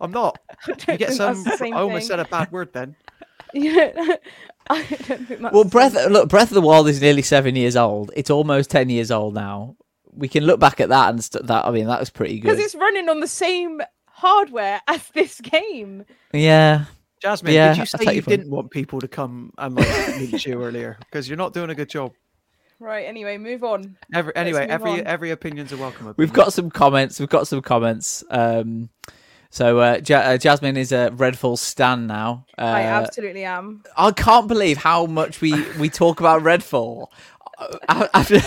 I'm not. I You get some. that's the same I almost thing. said a bad word then. Yeah, I don't think well, Breath look, Breath of the Wild is nearly seven years old. It's almost ten years old now. We can look back at that and st- that. I mean, that was pretty good because it's running on the same hardware as this game. Yeah, Jasmine, Yeah, did you say you didn't want people to come and like meet you earlier? Because you're not doing a good job. Right. Anyway, move on. Every, anyway, move every on. every opinion's a welcome. we've got some comments. We've got some comments. Um, so uh, ja- uh, Jasmine is a Redfall stan now. Uh, I absolutely am. I can't believe how much we, we talk about Redfall. After,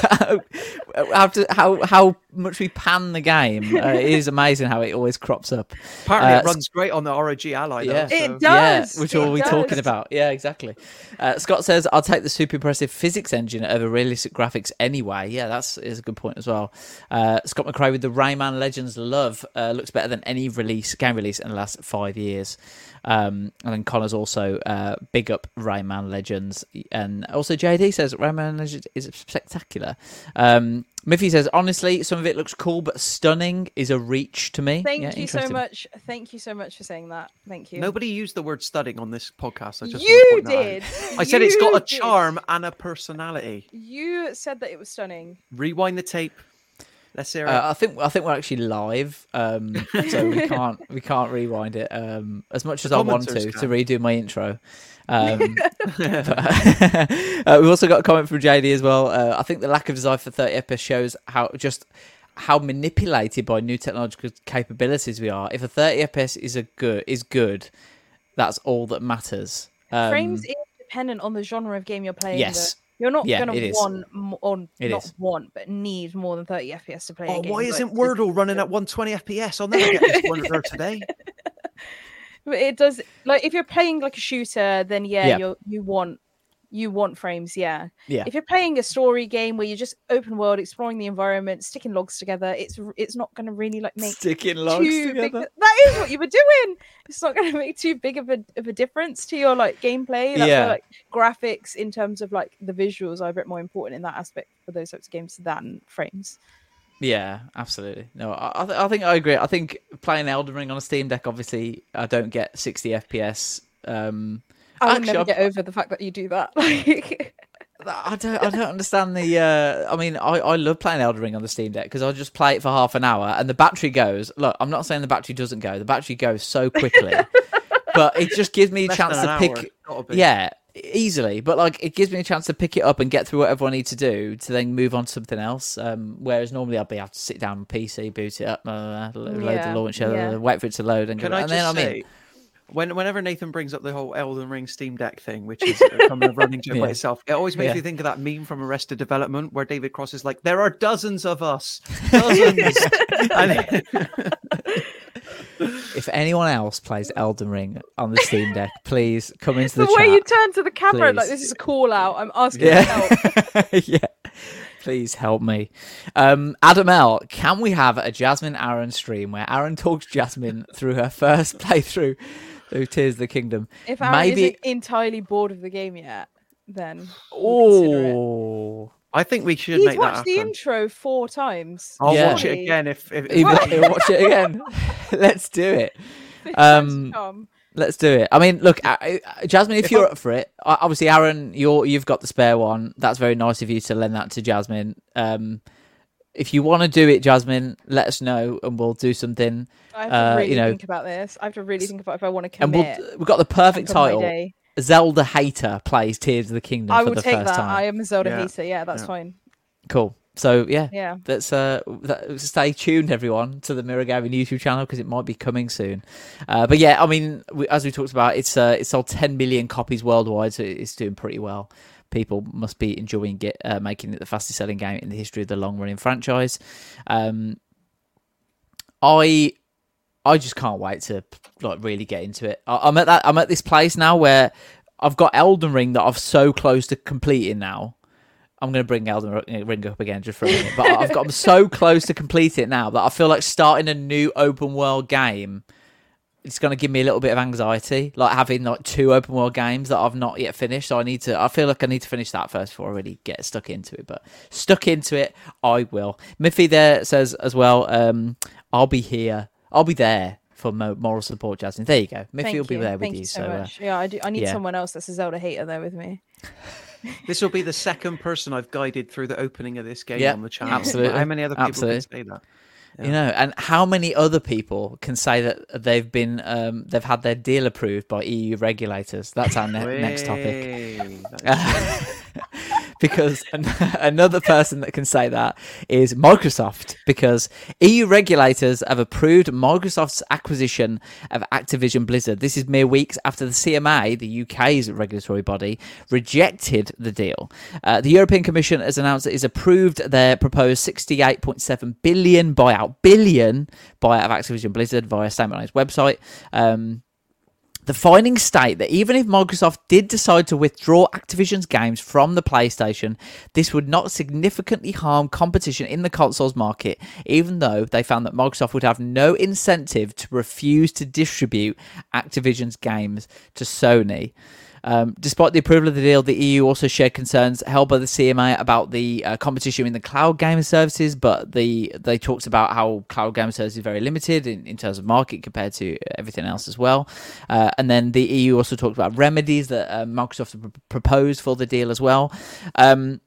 after how how much we pan the game, uh, it is amazing how it always crops up. Apparently, uh, it runs great on the ROG Ally. Yeah. Though, It does. Yeah, which are we talking about? Yeah, exactly. Uh, Scott says, "I'll take the super impressive physics engine over realistic graphics anyway." Yeah, that's is a good point as well. Uh, Scott McRae with the Rayman Legends love uh, looks better than any release game release in the last five years. Um, and then Connor's also uh, big up Rayman Legends, and also JD says Rayman Legends is spectacular. Um, Miffy says, honestly, some of it looks cool, but stunning is a reach to me. Thank Yeah, you so much. Thank you so much for saying that. Thank you. Nobody used the word stunning on this podcast. I just you want to point did. I said it's got You a did. charm and a personality. You said that it was stunning. Rewind the tape. Let's hear it. Uh, I think I think we're actually live, um, so we can't we can't rewind it. Um, as much as I want to commenters to redo my intro. Um, but- uh, we've also got a comment from JD as well. Uh, I think the lack of desire for 30 FPS shows how just how manipulated by new technological capabilities we are. If a 30 FPS is a good is good, that's all that matters. Um, Frames is dependent on the genre of game you're playing. yes, You're not Yeah, gonna it is. want m- or It not is. want, but need more than 30 FPS to play. a Oh, game. why isn't the- Wordle running at 120 FPS? I'll never get this Wordle today. But it does like if you're playing like a shooter, then yeah, Yeah. you you want you want frames, yeah. Yeah. If you're playing a story game where you're just open world, exploring the environment, sticking logs together, it's it's not going to really like make Sticking too big. That is what you were doing. It's not going to make too big of a of a difference to your like gameplay. That's Yeah. why, like graphics in terms of like the visuals are a bit more important in that aspect for those types of games than frames. Yeah, absolutely. No, I, I, th- I think I agree. I think playing Elden Ring on a Steam Deck, obviously, I don't get 60 FPS. Um, I would Actually, never I've- get over the fact that you do that. Like, I don't, I don't understand the. Uh, I mean, I, I love playing Elden Ring on the Steam Deck because I just play it for half an hour and the battery goes. Look, I'm not saying the battery doesn't go. The battery goes so quickly, but it just gives me a Less chance to pick. hour. Yeah, easily. But like, it gives me a chance to pick it up and get through whatever I need to do to then move on to something else. Um, whereas normally I'd be able to sit down on PC, boot it up, uh, load Yeah, the launcher, yeah. wait for it to load, and, Can go, I and just then I say, mean, when, whenever Nathan brings up the whole Elden Ring Steam Deck thing, which is uh, coming of running joke Yeah. by itself, it always makes Yeah. me think of that meme from Arrested Development where David Cross is like, "There are dozens of us, dozens." and, if anyone else plays Elden Ring on the Steam Deck, please come into the the, way chat. you turn to the camera, like this is a call out. I'm asking for help. Yeah. yeah. Please help me. Um, Adam L, can we have a Jasmine Aaron stream where Aaron talks Jasmine through her first playthrough through Tears of the Kingdom? If Aaron Maybe. isn't entirely bored of the game yet, then we'll consider it. Oh. I think we should he's make that watched the intro four times. I'll Yeah. watch it again if, if, if Even he'll watch it again. Let's do it. Um. Let's do it. I mean, look, uh, uh, Jasmine, if, If you're I- up for it, uh, obviously, Aaron, you're you've got the spare one. That's very nice of you to lend that to Jasmine. Um, if you want to do it, Jasmine, let us know, and we'll do something. I have to uh, really you know- think about this. I have to really think about if I want to And commit. we'll, we've got the perfect title. Zelda hater plays Tears of the Kingdom I for will the take first that. time. I am a Zelda Yeah. hater. Yeah, that's Yeah. fine. Cool. So yeah, Yeah. let's uh, that, stay tuned, everyone, to the Mirror Gaming YouTube channel because it might be coming soon. Uh, but yeah, I mean, we, as we talked about, it's uh, it's sold 10 million copies worldwide, so it's doing pretty well. People must be enjoying it, uh, making it the fastest selling game in the history of the long running franchise. Um, I I just can't wait to like really get into it. I, I'm at that I'm at this place now where I've got Elden Ring that I'm so close to completing now. I'm going to bring Elden Ring up again just for a minute, but I've got I'm so close to complete it now that I feel like starting a new open world game. It's going to give me a little bit of anxiety, like having like two open world games that I've not yet finished. So I need to. I feel like I need to finish that first before I really get stuck into it. But stuck into it, I will. Miffy there says as well. Um, I'll be here. I'll be there for mo- moral support, Jasmine. There you go. Miffy Thank will be you. there with Thank you. you so, so uh, much. yeah, I do. I need yeah. someone else that's a Zelda hater there with me. this will be the second person I've guided through the opening of this game Yeah, on the channel. absolutely, How many other people absolutely. can say that? You know, and how many other people can say that they've been um, they've had their deal approved by EU regulators? That's our ne- next topic. Because an- another person that can say that is Microsoft, because EU regulators have approved Microsoft's acquisition of Activision Blizzard. This is mere weeks after the CMA, the UK's regulatory body, rejected the deal. Uh, the European Commission has announced that it's approved their proposed 68.7 billion buyout, billion buyout of Activision Blizzard via a statement on its website. Um, the findings state that even if Microsoft did decide to withdraw Activision's games from the PlayStation, this would not significantly harm competition in the consoles market, even though they found that Microsoft would have no incentive to refuse to distribute Activision's games to Sony. Um, despite the approval of the deal, the EU also shared concerns held by the CMA about the uh, competition in the cloud gaming services, but the they talked about how cloud gaming services is very limited in, in terms of market compared to everything else as well. Uh, and then the EU also talked about remedies that uh, Microsoft pr- proposed for the deal as well. Um,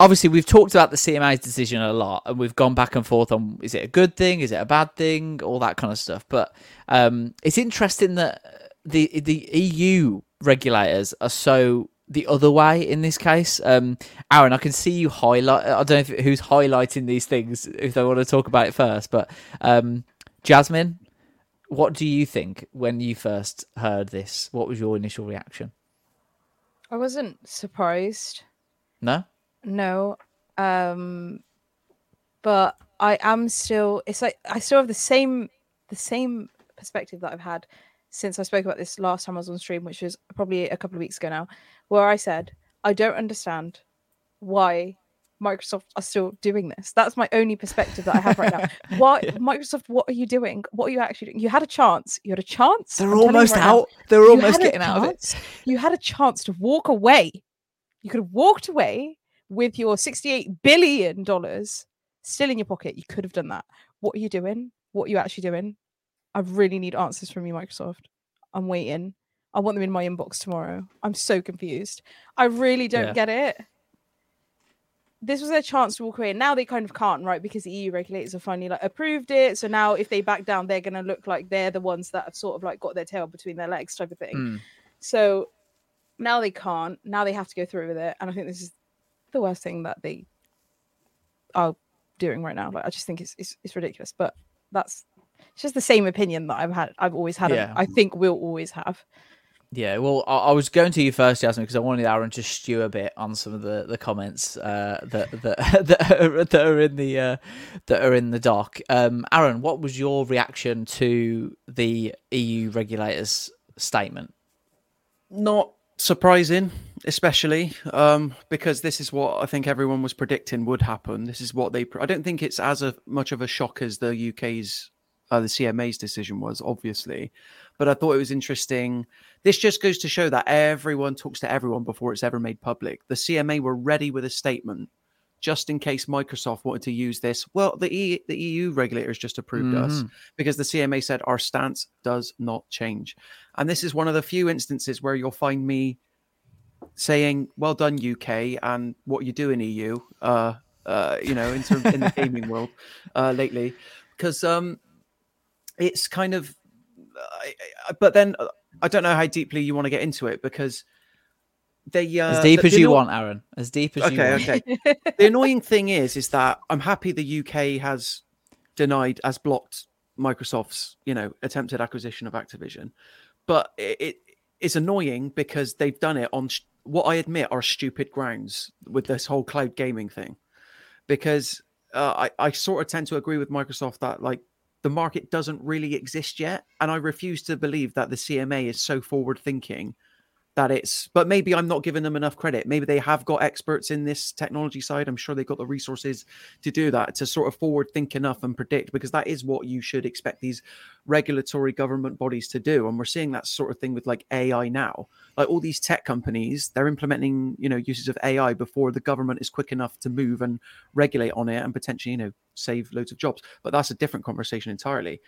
obviously we've talked about the CMA's decision a lot and we've gone back and forth on is it a good thing, is it a bad thing, all that kind of stuff. But um, it's interesting that the the EU regulators are so the other way in this case. Um, Aaron, I can see you highlight. I don't know if, who's highlighting these things if they want to talk about it first, but um, Jasmine, what do you think when you first heard this? What was your initial reaction? I wasn't surprised. No. No. Um but I am still it's like I still have the same the same perspective that I've had since I spoke about this last time I was on stream, which was probably a couple of weeks ago now, where I said, I don't understand why Microsoft are still doing this. That's my only perspective that I have right now. Why Yeah. Microsoft, what are you doing? What are you actually doing? You had a chance. You had a chance. They're I'm almost right now, out. They're almost getting out of it. You had a chance to walk away. You could have walked away with your $68 billion still in your pocket. You could have done that. What are you doing? What are you actually doing? I really need answers from you, Microsoft. I'm waiting. I want them in my inbox tomorrow. I'm so confused. I really don't Yeah. get it. This was their chance to walk away. And now they kind of can't, right? Because the EU regulators have finally like approved it. So now if they back down, they're gonna look like they're the ones that have sort of like got their tail between their legs type of thing. Mm. So now they can't. Now they have to go through with it. And I think this is the worst thing that they are doing right now. Like I just think it's it's, it's ridiculous. But that's it's just the same opinion that I've had. I've always had. and Yeah. I think we'll always have. Yeah, well, I, I was going to you first, Jasmine, because I wanted Aaron to stew a bit on some of the, the comments uh, that that that are, that are in the uh, that are in the doc. Um, Aaron, what was your reaction to the EU regulators' statement? Not surprising, especially um, because this is what I think everyone was predicting would happen. This is what they. I don't think it's as a, much of a shock as the UK's, uh, the CMA's decision was, obviously. But I thought it was interesting. This just goes to show that everyone talks to everyone before it's ever made public. The CMA were ready with a statement just in case Microsoft wanted to use this. Well, the, e, the EU regulators just approved us Mhm. because the CMA said our stance does not change. And this is one of the few instances where you'll find me saying, "Well done, UK," and what you do in EU, uh, uh, you know, in, term, in the gaming world uh, lately, because um, it's kind of. But then uh, I don't know how deeply you want to get into it because they uh, As deep as you anno- want, Aaron. As deep as you Okay, want. okay. the annoying thing is, is that I'm happy the UK has denied, has blocked Microsoft's, you know, attempted acquisition of Activision, but it, it is annoying because they've done it on what I admit are stupid grounds with this whole cloud gaming thing, because uh, I I sort of tend to agree with Microsoft that like the market doesn't really exist yet, and I refuse to believe that the CMA is so forward thinking that it's but maybe i'm not giving them enough credit. Maybe they have got experts in this technology side. I'm sure they've got the resources to do that to sort of forward think enough and predict because that is what you should expect these regulatory government bodies to do. And we're seeing that sort of thing with like ai now. Like all these tech companies they're implementing you know uses of ai before the government is quick enough to move and regulate on it and potentially you know save loads of jobs. But that's a different conversation entirely.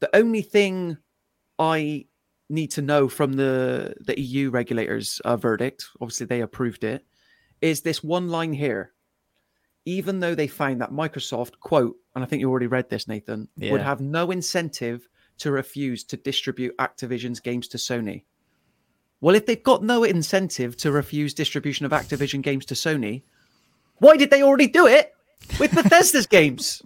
The only thing i need to know from the the EU regulators' uh, verdict. Obviously, they approved it. Is this one line here? Even though they find that Microsoft quote, and I think you already read this, Nathan, would have no incentive to refuse to distribute Activision's games to Sony. Well, if they've got no incentive to refuse distribution of Activision games to Sony, why did they already do it with Bethesda's games?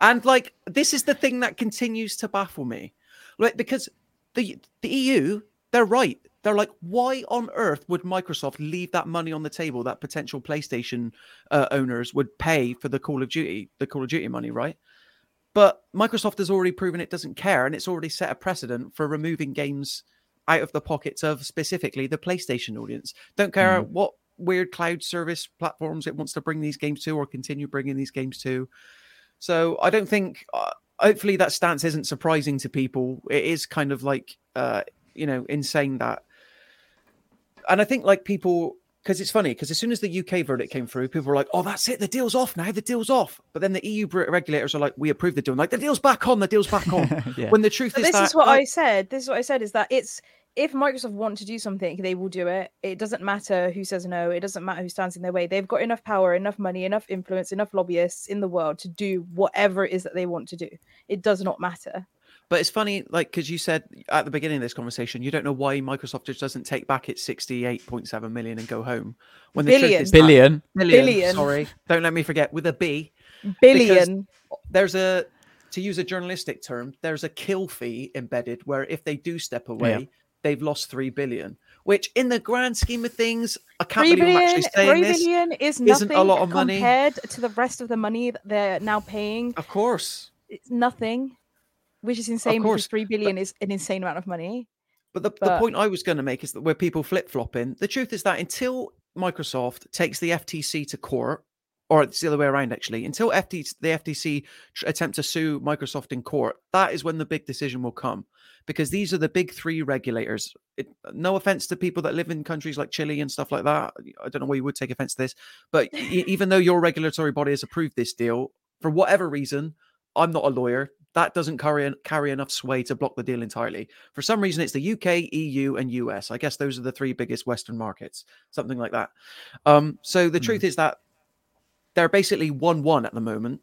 And like, this is the thing that continues to baffle me, like because the the EU, they're right. They're like, why on earth would Microsoft leave that money on the table that potential PlayStation uh, owners would pay for the Call of Duty, the Call of Duty money, right? But Microsoft has already proven it doesn't care, and it's already set a precedent for removing games out of the pockets of specifically the PlayStation audience. Don't care what weird cloud service platforms it wants to bring these games to or continue bringing these games to. So I don't think. Uh, hopefully that stance isn't surprising to people. It is kind of like, uh, you know, insane that. And I think like people, because it's funny, because as soon as the UK verdict came through, people were like, "Oh, that's it, the deal's off now. The deal's off." But then the EU regulators are like, "We approve the deal." I'm like the deal's back on. The deal's back on. Yeah. When the truth But is this that is what like- I said. This is what I said is that it's if Microsoft want to do something, they will do it. It doesn't matter who says no. It doesn't matter who stands in their way. They've got enough power, enough money, enough influence, enough lobbyists in the world to do whatever it is that they want to do. It does not matter. But it's funny, like, because you said at the beginning of this conversation, you don't know why Microsoft just doesn't take back its 68.7 million and go home. When the truth Billion. that- Billion. billion, Billion. Sorry, don't let me forget with a B. Billion. There's a, to use a journalistic term, there's a kill fee embedded where if they do step away, they've lost three billion. which in the grand scheme of things, I can't Three believe I'm actually saying three this. billion is isn't nothing a lot of money. compared to the rest of the money that they're now paying. Of course. It's nothing, which is insane course, because three but- is an insane amount of money. But the, the point I was going to make is that where people flip flopping, the truth is that until Microsoft takes the FTC to court, or it's the other way around actually, until FTC, the FTC attempt to sue Microsoft in court, that is when the big decision will come. Because these are the big three regulators. It, no offense to people that live in countries like Chile and stuff like that. I don't know why you would take offense to this, but even though your regulatory body has approved this deal, for whatever reason, I'm not a lawyer. That doesn't carry carry enough sway to block the deal entirely. For some reason, it's the UK, EU, and US. I guess those are the three biggest Western markets, something like that. Um, so the truth is that they're basically one-one at the moment,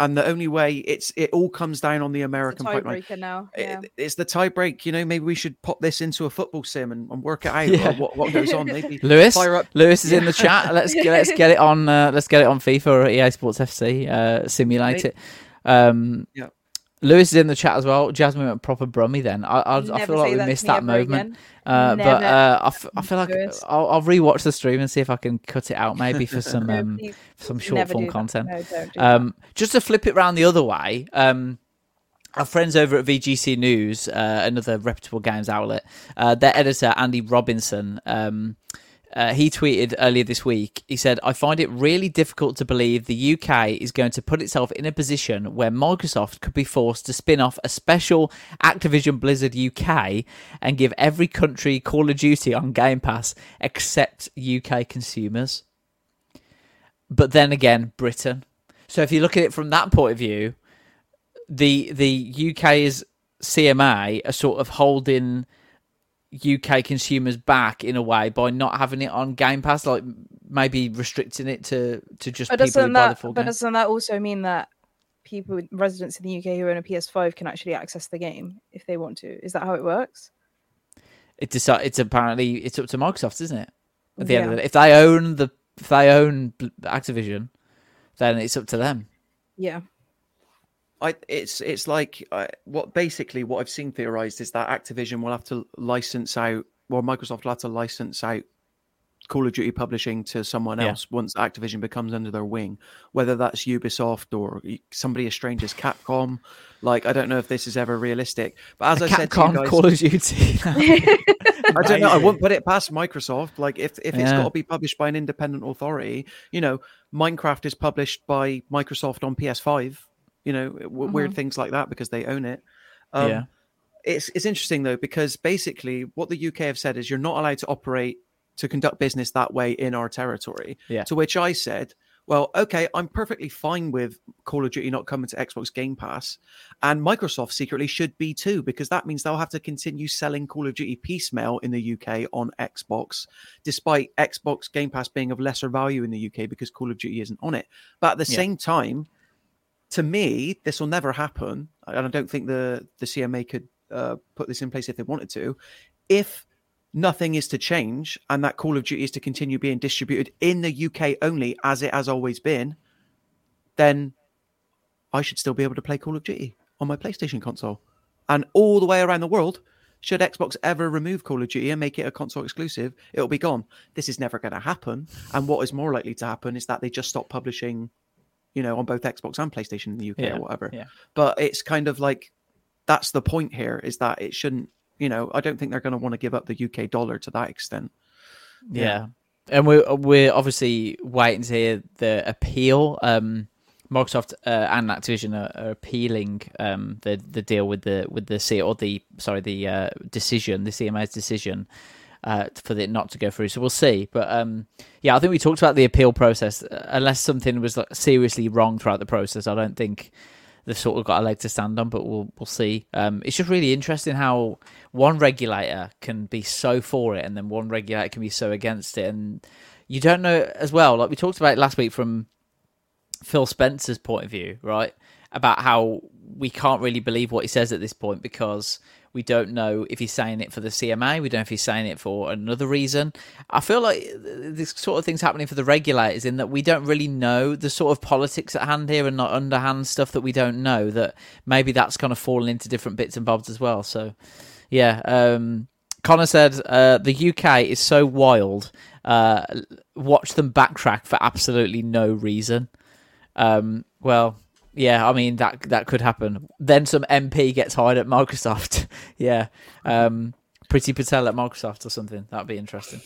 and the only way it's it all comes down on the It's a American pipeline. tiebreaker now. It- It's the tie break. You know, maybe we should pop this into a football sim and, and work it out. Yeah. What, what goes on? Maybe Lewis, fire up. Lewis is in the chat. Let's get, let's get it on. Uh, let's get it on FIFA or EA Sports FC. Uh, simulate Maybe- it. Um, Yeah. Lewis is in the chat as well. Jasmine went proper brummy then. I, I, I feel like we missed that moment. Uh, but uh, I, f- I feel like I'll, I'll rewatch the stream and see if I can cut it out maybe for some um, please, some short never form content. No, don't do that. Um, just to flip it around the other way, um, our friends over at VGC News, uh, another reputable games outlet, uh, their editor Andy Robinson, um, uh, he tweeted earlier this week. He said, "I find it really difficult to believe the UK is going to put itself in a position where Microsoft could be forced to spin off a special Activision Blizzard UK and give every country Call of Duty on Game Pass except UK consumers." But then again, Britain. So if you look at it from that point of view, the the UK's CMA are sort of holding UK consumers back in a way by not having it on Game Pass, like maybe restricting it to to just But people who buy the full but game. doesn't that also mean that people residents in the UK who own a PS5 can actually access the game if they want to? Is that how it works? It deci- it's apparently it's up to Microsoft, isn't it? At the end of Yeah. it, if they own the if they own Activision, then it's up to them. Yeah. I it's it's like uh, what basically what I've seen theorized is that Activision will have to license out, well, Microsoft will have to license out Call of Duty publishing to someone Yeah. else once Activision becomes under their wing, whether that's Ubisoft or somebody as strange as Capcom. Like I don't know if this is ever realistic, but as I said to you Capcom guys, Call of Duty. I don't know. I wouldn't put it past Microsoft. Like if if it's Yeah. got to be published by an independent authority, you know, Minecraft is published by Microsoft on PS5. You know, w- weird things like that because they own it. Um, Yeah. It's it's interesting though because basically what the UK have said is you're not allowed to operate to conduct business that way in our territory. Yeah. To which I said, well, okay, I'm perfectly fine with Call of Duty not coming to Xbox Game Pass, and Microsoft secretly should be too, because that means they'll have to continue selling Call of Duty piecemeal in the UK on Xbox, despite Xbox Game Pass being of lesser value in the UK because Call of Duty isn't on it. But at the Yeah. same time, to me, this will never happen, and I don't think the the CMA could uh, put this in place if they wanted to. If nothing is to change and that Call of Duty is to continue being distributed in the UK only, as it has always been, then I should still be able to play Call of Duty on my PlayStation console. And all the way around the world, should Xbox ever remove Call of Duty and make it a console exclusive, it'll be gone. This is never going to happen. And what is more likely to happen is that they just stop publishing, you know, on both Xbox and PlayStation in the UK Yeah, or whatever. yeah. But it's kind of like that's the point here is that it shouldn't, you know, I don't think they're going to want to give up the UK dollar to that extent. Yeah. And we're we're obviously waiting to hear the appeal. Um, Microsoft uh, and Activision are, are appealing um, the the deal with the with the C or the sorry the uh, decision the CMA's decision uh, for it not to go through. So we'll see. But um, yeah, I think we talked about the appeal process. Uh, Unless something was like, seriously wrong throughout the process, I don't think they've sort of got a leg to stand on. But we'll we'll see. Um, it's just really interesting how one regulator can be so for it, and then one regulator can be so against it, and you don't know as well. Like we talked about last week from Phil Spencer's point of view, right? About how we can't really believe what he says at this point because we don't know if he's saying it for the CMA, we don't know if he's saying it for another reason. I feel like this sort of thing's happening for the regulators in that we don't really know the sort of politics at hand here and not underhand stuff that we don't know. That maybe that's kind of fallen into different bits and bobs as well. So, yeah, um, Connor said uh, the UK is so wild. Uh, watch them backtrack for absolutely no reason. Um, well, yeah, I mean that that could happen. Then some MP gets hired at Microsoft. yeah, um, Priti Patel at Microsoft or something. That'd be interesting.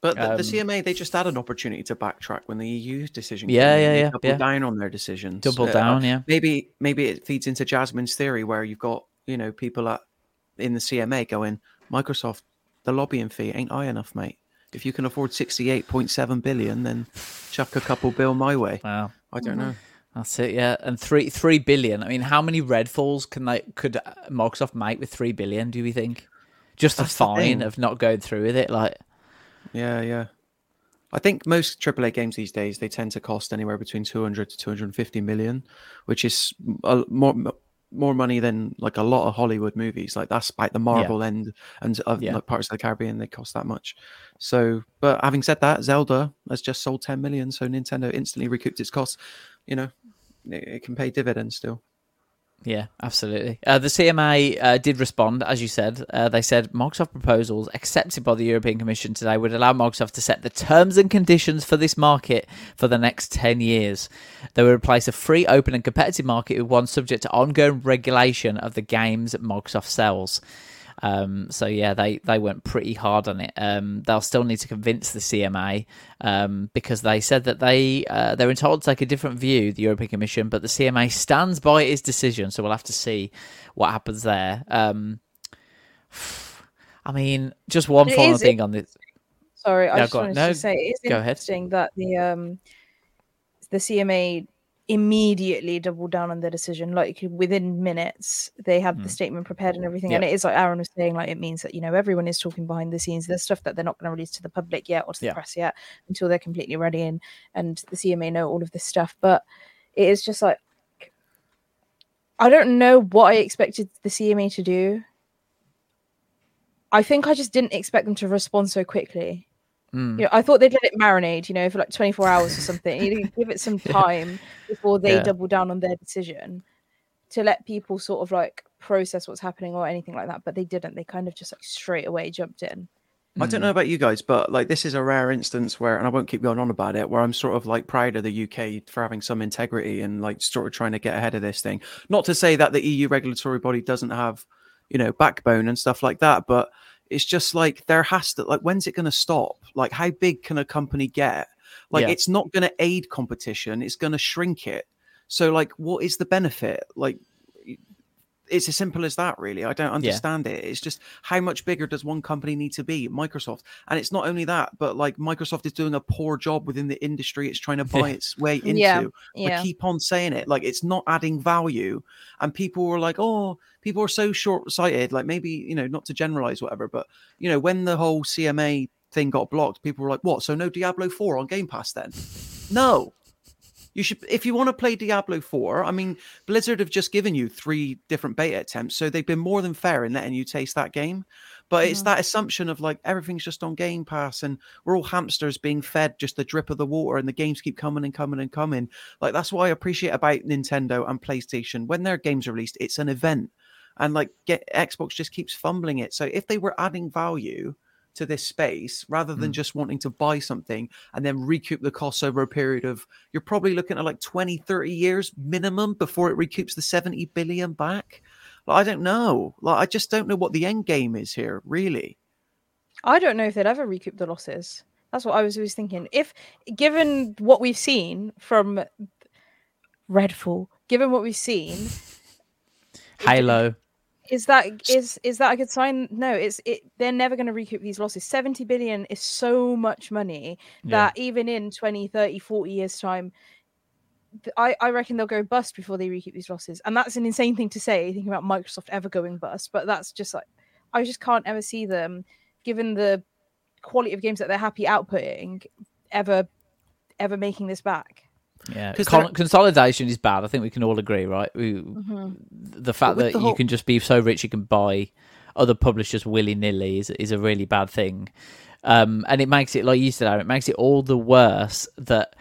But the, the Um, CMA, they just had an opportunity to backtrack when the EU decision. Yeah, came yeah, They yeah, Doubled yeah. down on their decisions. Double Uh, down, yeah. Maybe, maybe it feeds into Jasmine's theory where you've got you know people at in the CMA going, Microsoft, the lobbying fee ain't high enough, mate. If you can afford sixty-eight point seven billion, then chuck a couple bill my way. Wow. I don't know. That's it, yeah. And three three billion. I mean, how many Redfalls can they could uh, Microsoft make with three billion? Do we think? Just the That's the fine thing. of not going through with it, like Yeah, yeah. I think most AAA games these days they tend to cost anywhere between 200 to 250 million, which is a, more more money than like a lot of Hollywood movies. Like that's like the Marvel end and of Yeah. like Pirates of the Caribbean they cost that much. So, but having said that, Zelda has just sold 10 million, so Nintendo instantly recouped its costs. You know, it, can pay dividends still. Yeah, absolutely. Uh, the CMA uh, did respond, as you said. Uh, they said Microsoft proposals accepted by the European Commission today would allow Microsoft to set the terms and conditions for this market for the next 10 years. They would replace a free, open, and competitive market with one subject to ongoing regulation of the games Microsoft sells. Um, so yeah, they, they went pretty hard on it. Um, they'll still need to convince the CMA um, because they said that they uh, they're entitled to take a different view, the European Commission, but the CMA stands by its decision. So we'll have to see what happens there. Um, I mean, just one It final thing on this. Sorry, I Yeah, just go on. wanted No, to say it is go ahead. interesting that the um the CMA immediately doubled down on their decision. Like within minutes, they had the statement prepared and everything. And Hmm. It is like Aaron was saying, like it means that you know everyone is talking behind the scenes. There's stuff that they're not going to release to the public yet or to the Yeah. press yet until they're completely ready and and the CMA know all of this stuff. But it is just like I don't know what I expected the CMA to do. I think I just didn't expect them to respond so quickly. Mm. You know, I thought they'd let it marinate, you know, for like 24 hours or something. You give it some time before they Yeah. double down on their decision to let people sort of like process what's happening or anything like that. But they didn't. They kind of just like straight away jumped in. I don't know about you guys, but like this is a rare instance where, and I won't keep going on about it, where I'm sort of like proud of the UK for having some integrity and like sort of trying to get ahead of this thing. Not to say that the EU regulatory body doesn't have, you know, backbone and stuff like that, but it's just like there has to like when's it going to stop? Like how big can a company get? Like Yeah. it's not going to aid competition; it's going to shrink it. So like, what is the benefit? Like. It's as simple as that, really. I don't understand it. It's just how much bigger does one company need to be? Microsoft. And it's not only that, but like Microsoft is doing a poor job within the industry it's trying to buy its way into. Yeah, We yeah. keep on saying it. Like it's not adding value. And people were like, oh, people are so short sighted. Like maybe, you know, not to generalize whatever, but you know, when the whole CMA thing got blocked, people were like, what? So no Diablo 4 on Game Pass then? No. You should, if you want to play Diablo 4, I mean, Blizzard have just given you three different beta attempts, so they've been more than fair in letting you taste that game. But it's mm-hmm. that assumption of like everything's just on Game Pass and we're all hamsters being fed just the drip of the water and the games keep coming and coming and coming. Like that's what I appreciate about Nintendo and PlayStation. When their games are released, it's an event. And like get Xbox just keeps fumbling it. So if they were adding value to this space rather than mm. just wanting to buy something and then recoup the costs over a period of you're probably looking at like 20 30 years minimum before it recoups the 70 billion back like, i don't know like i just don't know what the end game is here really I don't know if they'd ever recoup the losses. That's what I was always thinking. If given what we've seen from Redfall, given what we've seen, Halo. Is that is is that a good sign? No, it's it. They're never going to recoup these losses. 70 billion is so much money Yeah. that even in 20, 30, 40 years time, I, I reckon they'll go bust before they recoup these losses. And that's an insane thing to say, thinking about Microsoft ever going bust. But that's just like I just can't ever see them, given the quality of games that they're happy outputting, ever ever making this back. Yeah, Con- consolidation is bad. I think we can all agree, right? We, Mm-hmm. The fact that the you can just be so rich you can buy other publishers willy nilly is is a really bad thing, um, and it makes it like you said, Aaron, it makes it all the worse that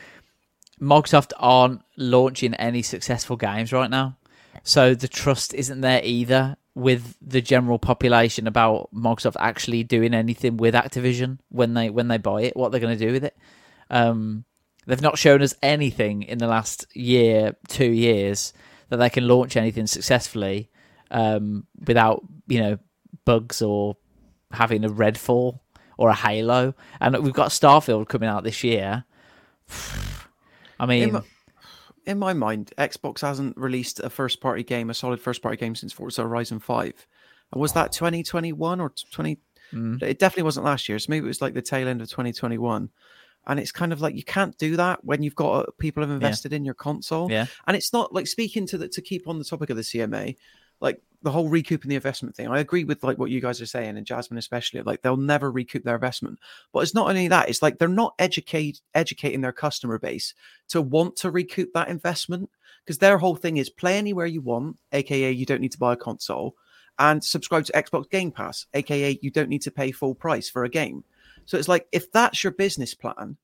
Microsoft aren't launching any successful games right now. So the trust isn't there either. with the general population about Microsoft actually doing anything with Activision when they when they buy it, what they're going to do with it. Um, they've not shown us anything in the last year, two years that they can launch anything successfully um, without you know bugs or having a Redfall or a Halo. And we've got Starfield coming out this year. I mean, In my, in my mind, Xbox hasn't released a first party game, a solid first party game since Forza Horizon 5. And was that 2021 or 20? Mm. It definitely wasn't last year. So maybe it was like the tail end of 2021. And it's kind of like you can't do that when you've got uh, people have invested in your console. Yeah. And it's not like speaking to the to keep on the topic of the CMA, like the whole recouping the investment thing. I agree with like what you guys are saying, and Jasmine especially. Like they'll never recoup their investment. But it's not only that; it's like they're not educate educating their customer base to want to recoup that investment because their whole thing is play anywhere you want, aka you don't need to buy a console, and subscribe to Xbox Game Pass, aka you don't need to pay full price for a game. So it's like if that's your business plan,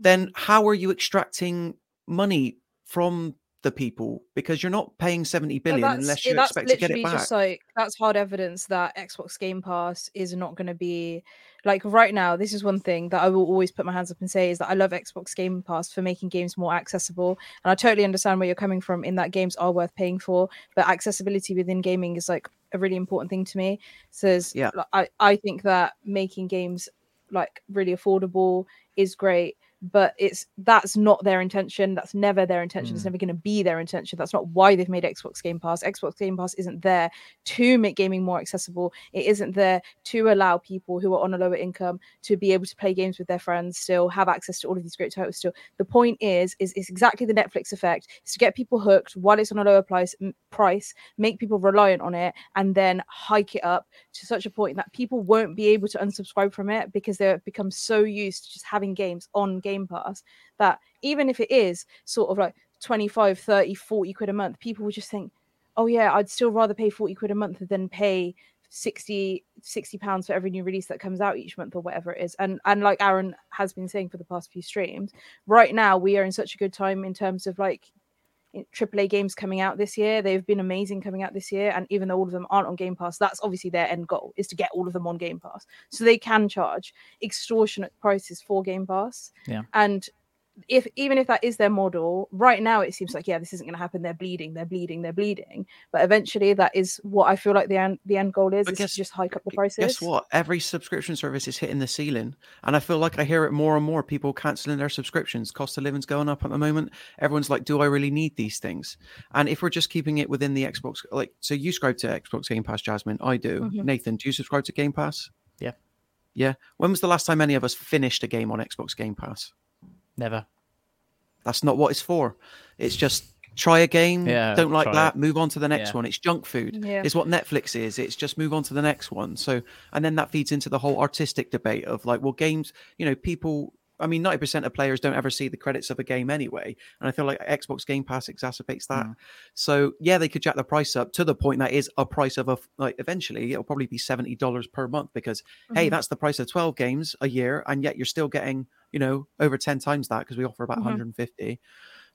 then how are you extracting money from the people? Because you're not paying 70 But billion that's, unless you expect to get it back. just like that's hard evidence that Xbox Game Pass is not going to be like right now. This is one thing that I will always put my hands up and say is that I love Xbox Game Pass for making games more accessible, and I totally understand where you're coming from in that games are worth paying for, but accessibility within gaming is like a really important thing to me. So Yeah. I I think that making games like really affordable is great but it's that's not their intention. That's never their intention. It's Mm. never going to be their intention. That's not why they've made xbox game pass. Xbox game pass isn't there to make gaming more accessible. It isn't there to allow people who are on a lower income to be able to play games with their friends still have access to all of these great titles still. The point is is it's exactly the netflix effect. Is to get people hooked while it's on a lower price price make people reliant on it and then hike it up to such a point that people won't be able to unsubscribe from it because they've become so used to just having games on game pass that even if it is sort of like 25 30 40 quid a month people will just think oh yeah i'd still rather pay 40 quid a month than pay 60 60 pounds for every new release that comes out each month or whatever it is. And and like aaron has been saying for the past few streams right now we are in such a good time in terms of like AAA games coming out this year. They've been amazing coming out this year, and even though all of them aren't on Game Pass, that's obviously their end goal is to get all of them on Game Pass, so they can charge extortionate prices for Game Pass. Yeah. and if even if that is their model, right now it seems like yeah, this isn't going to happen. They're bleeding, they're bleeding, they're bleeding. But eventually, that is what I feel like the end the end goal is: But is guess- to just hike up the prices. Guess what? Every subscription service is hitting the ceiling. And I feel like I hear it more and more people canceling their subscriptions. Cost of living's going up at the moment. Everyone's like, do I really need these things? And if we're just keeping it within the Xbox, like, so you subscribe to Xbox Game Pass, Jasmine. I do. Mhm. Nathan, do you subscribe to Game Pass? Yeah. Yeah. When was the last time any of us finished a game on Xbox Game Pass? Never. That's not what it's for. It's just try a game, Yeah, don't like that, it. move on to the next Yeah. one. It's junk food. Yeah. It's what Netflix is. It's just move on to the next one. So, and then that feeds into the whole artistic debate of like, well, games, you know, people. I mean, ninety percent of players don't ever see the credits of a game anyway, and I feel like Xbox Game Pass exacerbates that. Mm. So, yeah, they could jack the price up to the point that is a price of a like. Eventually, it'll probably be seventy dollars per month because hey, Mhm. that's the price of twelve games a year, and yet you're still getting you know over ten times that because we offer about Mhm. one hundred and fifty.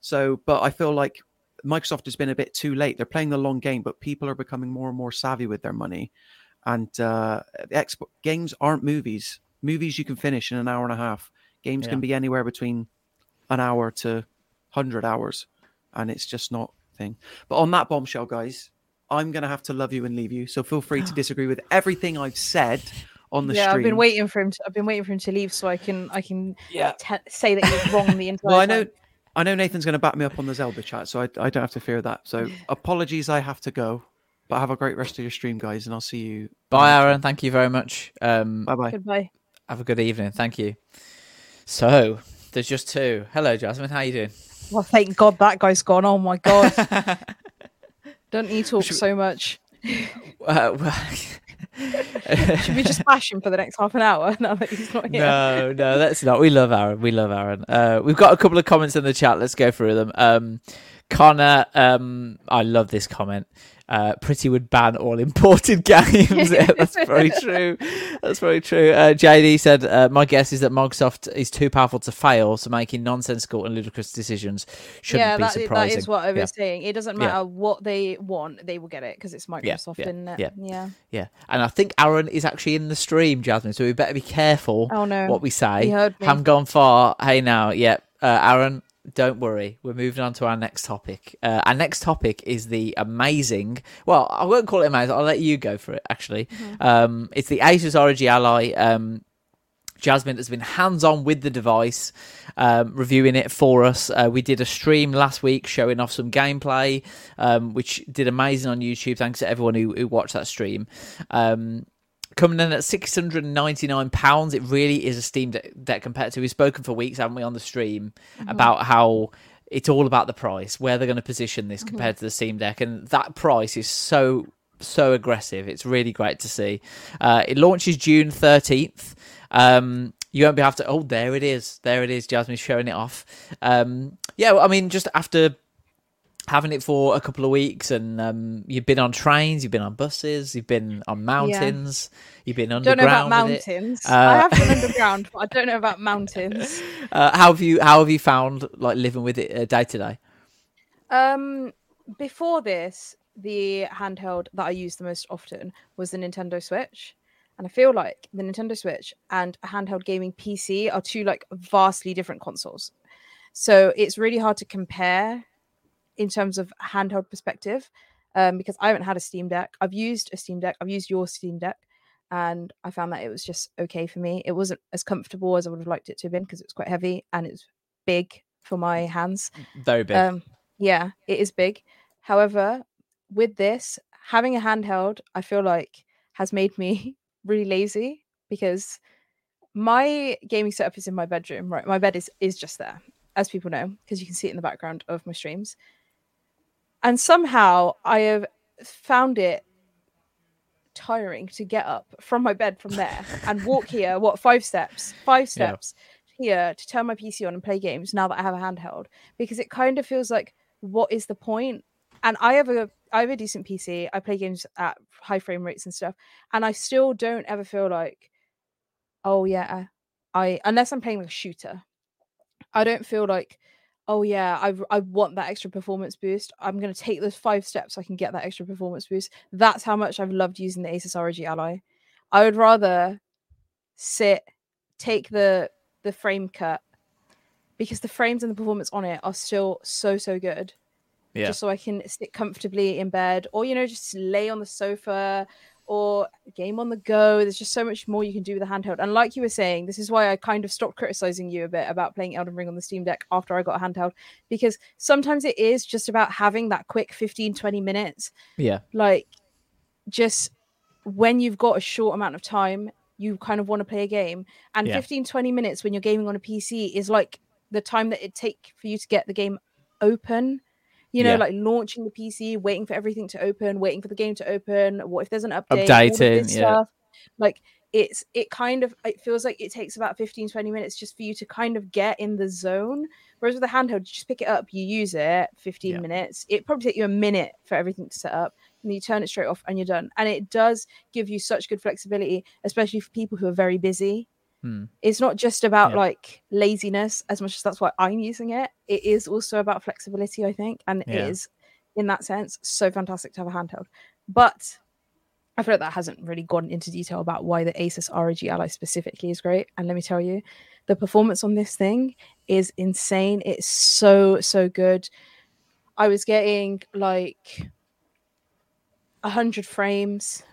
So, but I feel like Microsoft has been a bit too late. They're playing the long game, but people are becoming more and more savvy with their money. And uh, Xbox games aren't movies. Movies you can finish in an hour and a half. Games Yeah. can be anywhere between an hour to hundred hours, and it's just not thing. But on that bombshell, guys, I'm gonna have to love you and leave you. So feel free to disagree with everything I've said on the yeah, stream. I've been waiting for him. To, I've been waiting for him to leave so I can I can Yeah. te- say that he was wrong the entire Well, I time. know, I know Nathan's going to back me up on the Zelda chat, so I, I don't have to fear that. So apologies, I have to go, but have a great rest of your stream, guys, and I'll see you. Bye, Aaron. Thank you very much. Um, Bye bye. Goodbye. have a good evening. Thank you. So there's just two. Hello, Jasmine. How you doing? Well, thank God that guy's gone. Oh my God. Don't you talk so much. Uh, well- Should we just bash him for the next half an hour now that he's not here? no, no, that's not. We love Aaron. We love Aaron. Uh, we've got a couple of comments in the chat. Let's go through them. Um, Connor, um, I love this comment. Uh, Priti would ban all imported games. yeah, that's very true. That's very true. Uh, JD said, uh, "My guess is that Microsoft is too powerful to fail, so making nonsensical and ludicrous decisions shouldn't yeah, be that, surprising." that is what I was yeah. saying. It doesn't Yeah. matter what they want, they will get it because it's Microsoft, yeah, isn't it? yeah. yeah. Yeah, and I think Aaron is actually in the stream, Jasmine. So we better be careful Oh, no. what we say. He heard me. Haven't gone far. Hey now, yeah. Uh, Aaron, don't worry. We're moving on to our next topic. Uh, our next topic is the amazing. Well, I won't call it amazing. I'll let you go for it. Actually, um, it's the Asus ROG Ally. Um, Jasmine has been hands on with the device, um, reviewing it for us. Uh, we did a stream last week showing off some gameplay, um, which did amazing on YouTube. Thanks to everyone who, who watched that stream. Um, coming in at six hundred and ninety nine pounds, it really is a Steam Deck, to. We've spoken for weeks, haven't we, on the stream about how it's all about the price, where they're going to position this compared to the Steam Deck, and that price is so so aggressive. It's really great to see. Uh, it launches June thirteenth. Um, you won't be have to. Oh, there it is. There it is. Jasmine's showing it off. Um, yeah, well, I mean, just after having it for a couple of weeks, and um, you've been on trains, you've been on buses, you've been on mountains, you've been underground. Don't know about mountains. Uh, I have been underground, but I don't know about mountains. Uh, how have you How have you found like living with it uh, day to day? Um, before this, the handheld that I used the most often was the Nintendo Switch. And I feel like the Nintendo Switch and a handheld gaming PC are two like vastly different consoles. So it's really hard to compare in terms of handheld perspective um, because I haven't had a Steam Deck. I've used a Steam Deck, I've used your Steam Deck, and I found that it was just okay for me. It wasn't as comfortable as I would have liked it to have been because it was quite heavy and it's big for my hands. Very big. Um, yeah, it is big. However, with this, having a handheld, I feel like has made me really lazy because my gaming setup is in my bedroom. Right, my bed is is just there, as people know, because you can see it in the background of my streams. And somehow I have found it tiring to get up from my bed from there and walk here. What five steps? Five Yeah. steps here to turn my PC on and play games now that I have a handheld because it kind of feels like what is the point? And I have a I have a decent PC. I play games at high frame rates and stuff, and I still don't ever feel like, oh yeah, I unless I'm playing like a shooter, I don't feel like, oh yeah, I I want that extra performance boost. I'm gonna take those five steps so I can get that extra performance boost. That's how much I've loved using the Asus ROG Ally. I would rather sit, take the the frame cut because the frames and the performance on it are still so so good yeah. just so I can sit comfortably in bed, or you know, just lay on the sofa or game on the go. There's just so much more you can do with a handheld. And like you were saying, this is why I kind of stopped criticizing you a bit about playing Elden Ring on the Steam Deck after I got a handheld, because sometimes it is just about having that quick 15, 20 minutes, yeah. like just when you've got a short amount of time, you kind of want to play a game. And Yeah. 15, 20 minutes when you're gaming on a PC is like the time that it take for you to get the game open you know, Yeah. like launching the PC, waiting for everything to open, waiting for the game to open. What if there's an update? Updating, yeah. stuff. Like it's it kind of it feels like it takes about 15, 20 minutes just for you to kind of get in the zone. Whereas with a handheld, you just pick it up, you use it, 15 Yeah. minutes. It probably take you a minute for everything to set up, and you turn it straight off and you're done. And it does give you such good flexibility, especially for people who are very busy Hmm. it's not just about Yeah. like laziness as much as that's why I'm using it. It is also about flexibility, I think, and Yeah. it is in that sense so fantastic to have a handheld. But I feel like that hasn't really gone into detail about why the Asus ROG Ally specifically is great. And let me tell you, the performance on this thing is insane. It's so so good. I was getting like a hundred frames.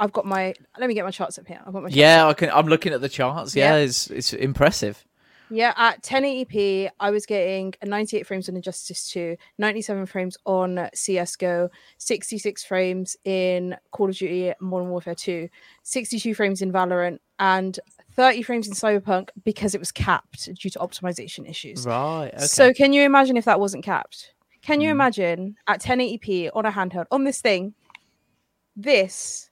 I've got my let me get my charts up here. I've got my Yeah, I can. I'm looking at the charts. Yeah, Yeah. it's it's impressive. Yeah, at 1080p, I was getting 98 frames on Injustice 2, 97 frames on CSGO, 66 frames in Call of Duty Modern Warfare 2, 62 frames in Valorant, and 30 frames in Cyberpunk because it was capped due to optimization issues. Right. Okay. So, can you imagine if that wasn't capped? Can you Mm. imagine at 1080p on a handheld on this thing, this,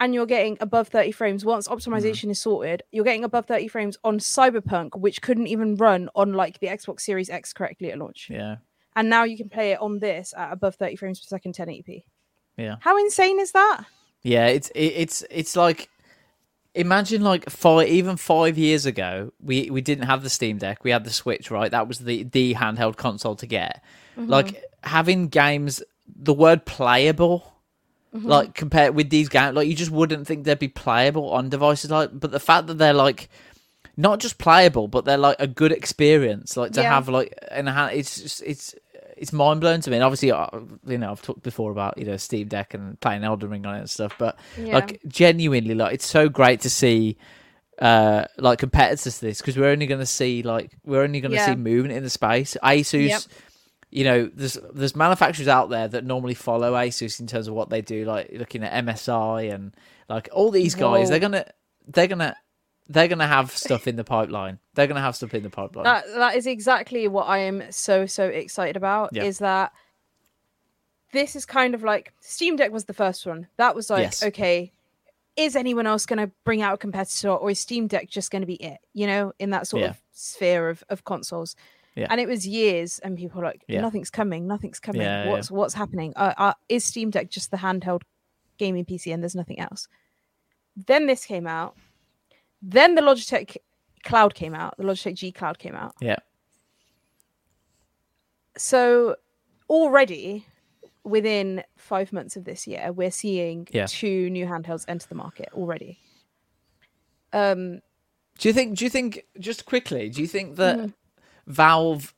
and you're getting above 30 frames once optimization is sorted, you're getting above 30 frames on Cyberpunk, which couldn't even run on like the Xbox Series X correctly at launch. yeah. And now you can play it on this at above 30 frames per second, 1080p. Yeah. How insane is that? Yeah, it's it, it's it's like imagine like five even five years ago we we didn't have the Steam Deck, we had the Switch, right? That was the the handheld console to get. Mm-hmm. Like having games, the word playable. Mm-hmm. Like compared with these games, like you just wouldn't think they'd be playable on devices like. But the fact that they're like not just playable, but they're like a good experience. Like to Yeah. have like and it's just it's it's mind blowing to me. And obviously, uh, you know, I've talked before about you know Steam Deck and playing Elden Ring on it and stuff. But Yeah. like genuinely, like it's so great to see uh like competitors to this because we're only going to see like we're only going to Yeah. see movement in the space. Asus. Yep. You know, there's there's manufacturers out there that normally follow Asus in terms of what they do, like looking at MSI and like all these guys. Whoa. They're gonna they're gonna they're gonna have stuff in the pipeline. They're gonna have stuff in the pipeline. That that is exactly what I am so so excited about. Yeah. Is that this is kind of like Steam Deck was the first one. That was like, Yes. okay, is anyone else going to bring out a competitor, or is Steam Deck just going to be it? You know, in that sort Yeah. of sphere of of consoles. Yeah. And it was years, and people were like, Yeah. nothing's coming, nothing's coming. Yeah, yeah. what's what's happening? Uh, uh, is Steam Deck just the handheld gaming PC, and there's nothing else? Then this came out. Then the Logitech Cloud came out. The Logitech G Cloud came out. yeah. So already within five months of this year, we're seeing Yeah. two new handhelds enter the market already. Um, Do you think? Do you think? Just quickly, do you think that Mm-hmm. Valve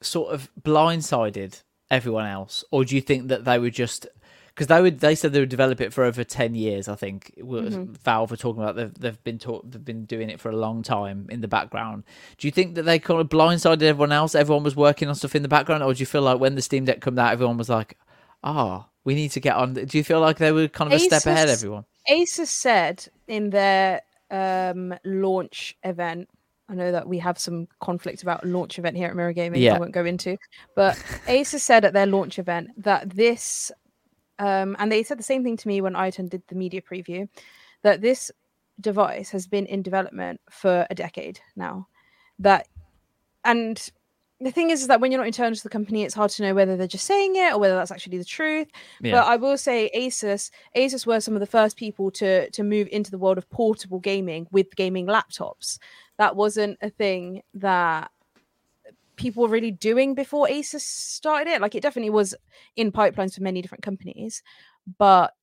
sort of blindsided everyone else, or do you think that they were just because they would? They said they would develop it for over ten years. I think Mm-hmm. Valve were talking about. They've, they've been talk, they've been doing it for a long time in the background. Do you think that they kind of blindsided everyone else? Everyone was working on stuff in the background, or do you feel like when the Steam Deck came out, everyone was like, "Ah, we need to get on." Do you feel like they were kind of a step ahead? Everyone. Asus said in their um, launch event, I know that we have some conflict about launch event here at Mirror Gaming. Yeah. I won't go into, but Asus said at their launch event that this, um, and they said the same thing to me when Iton did the media preview, that this device has been in development for a decade now. That, and the thing is, is that when you're not internal to the company, it's hard to know whether they're just saying it or whether that's actually the truth. Yeah. But I will say Asus, Asus were some of the first people to to move into the world of portable gaming with gaming laptops. That wasn't a thing that people were really doing before Asus started it. Like it definitely was in pipelines for many different companies, but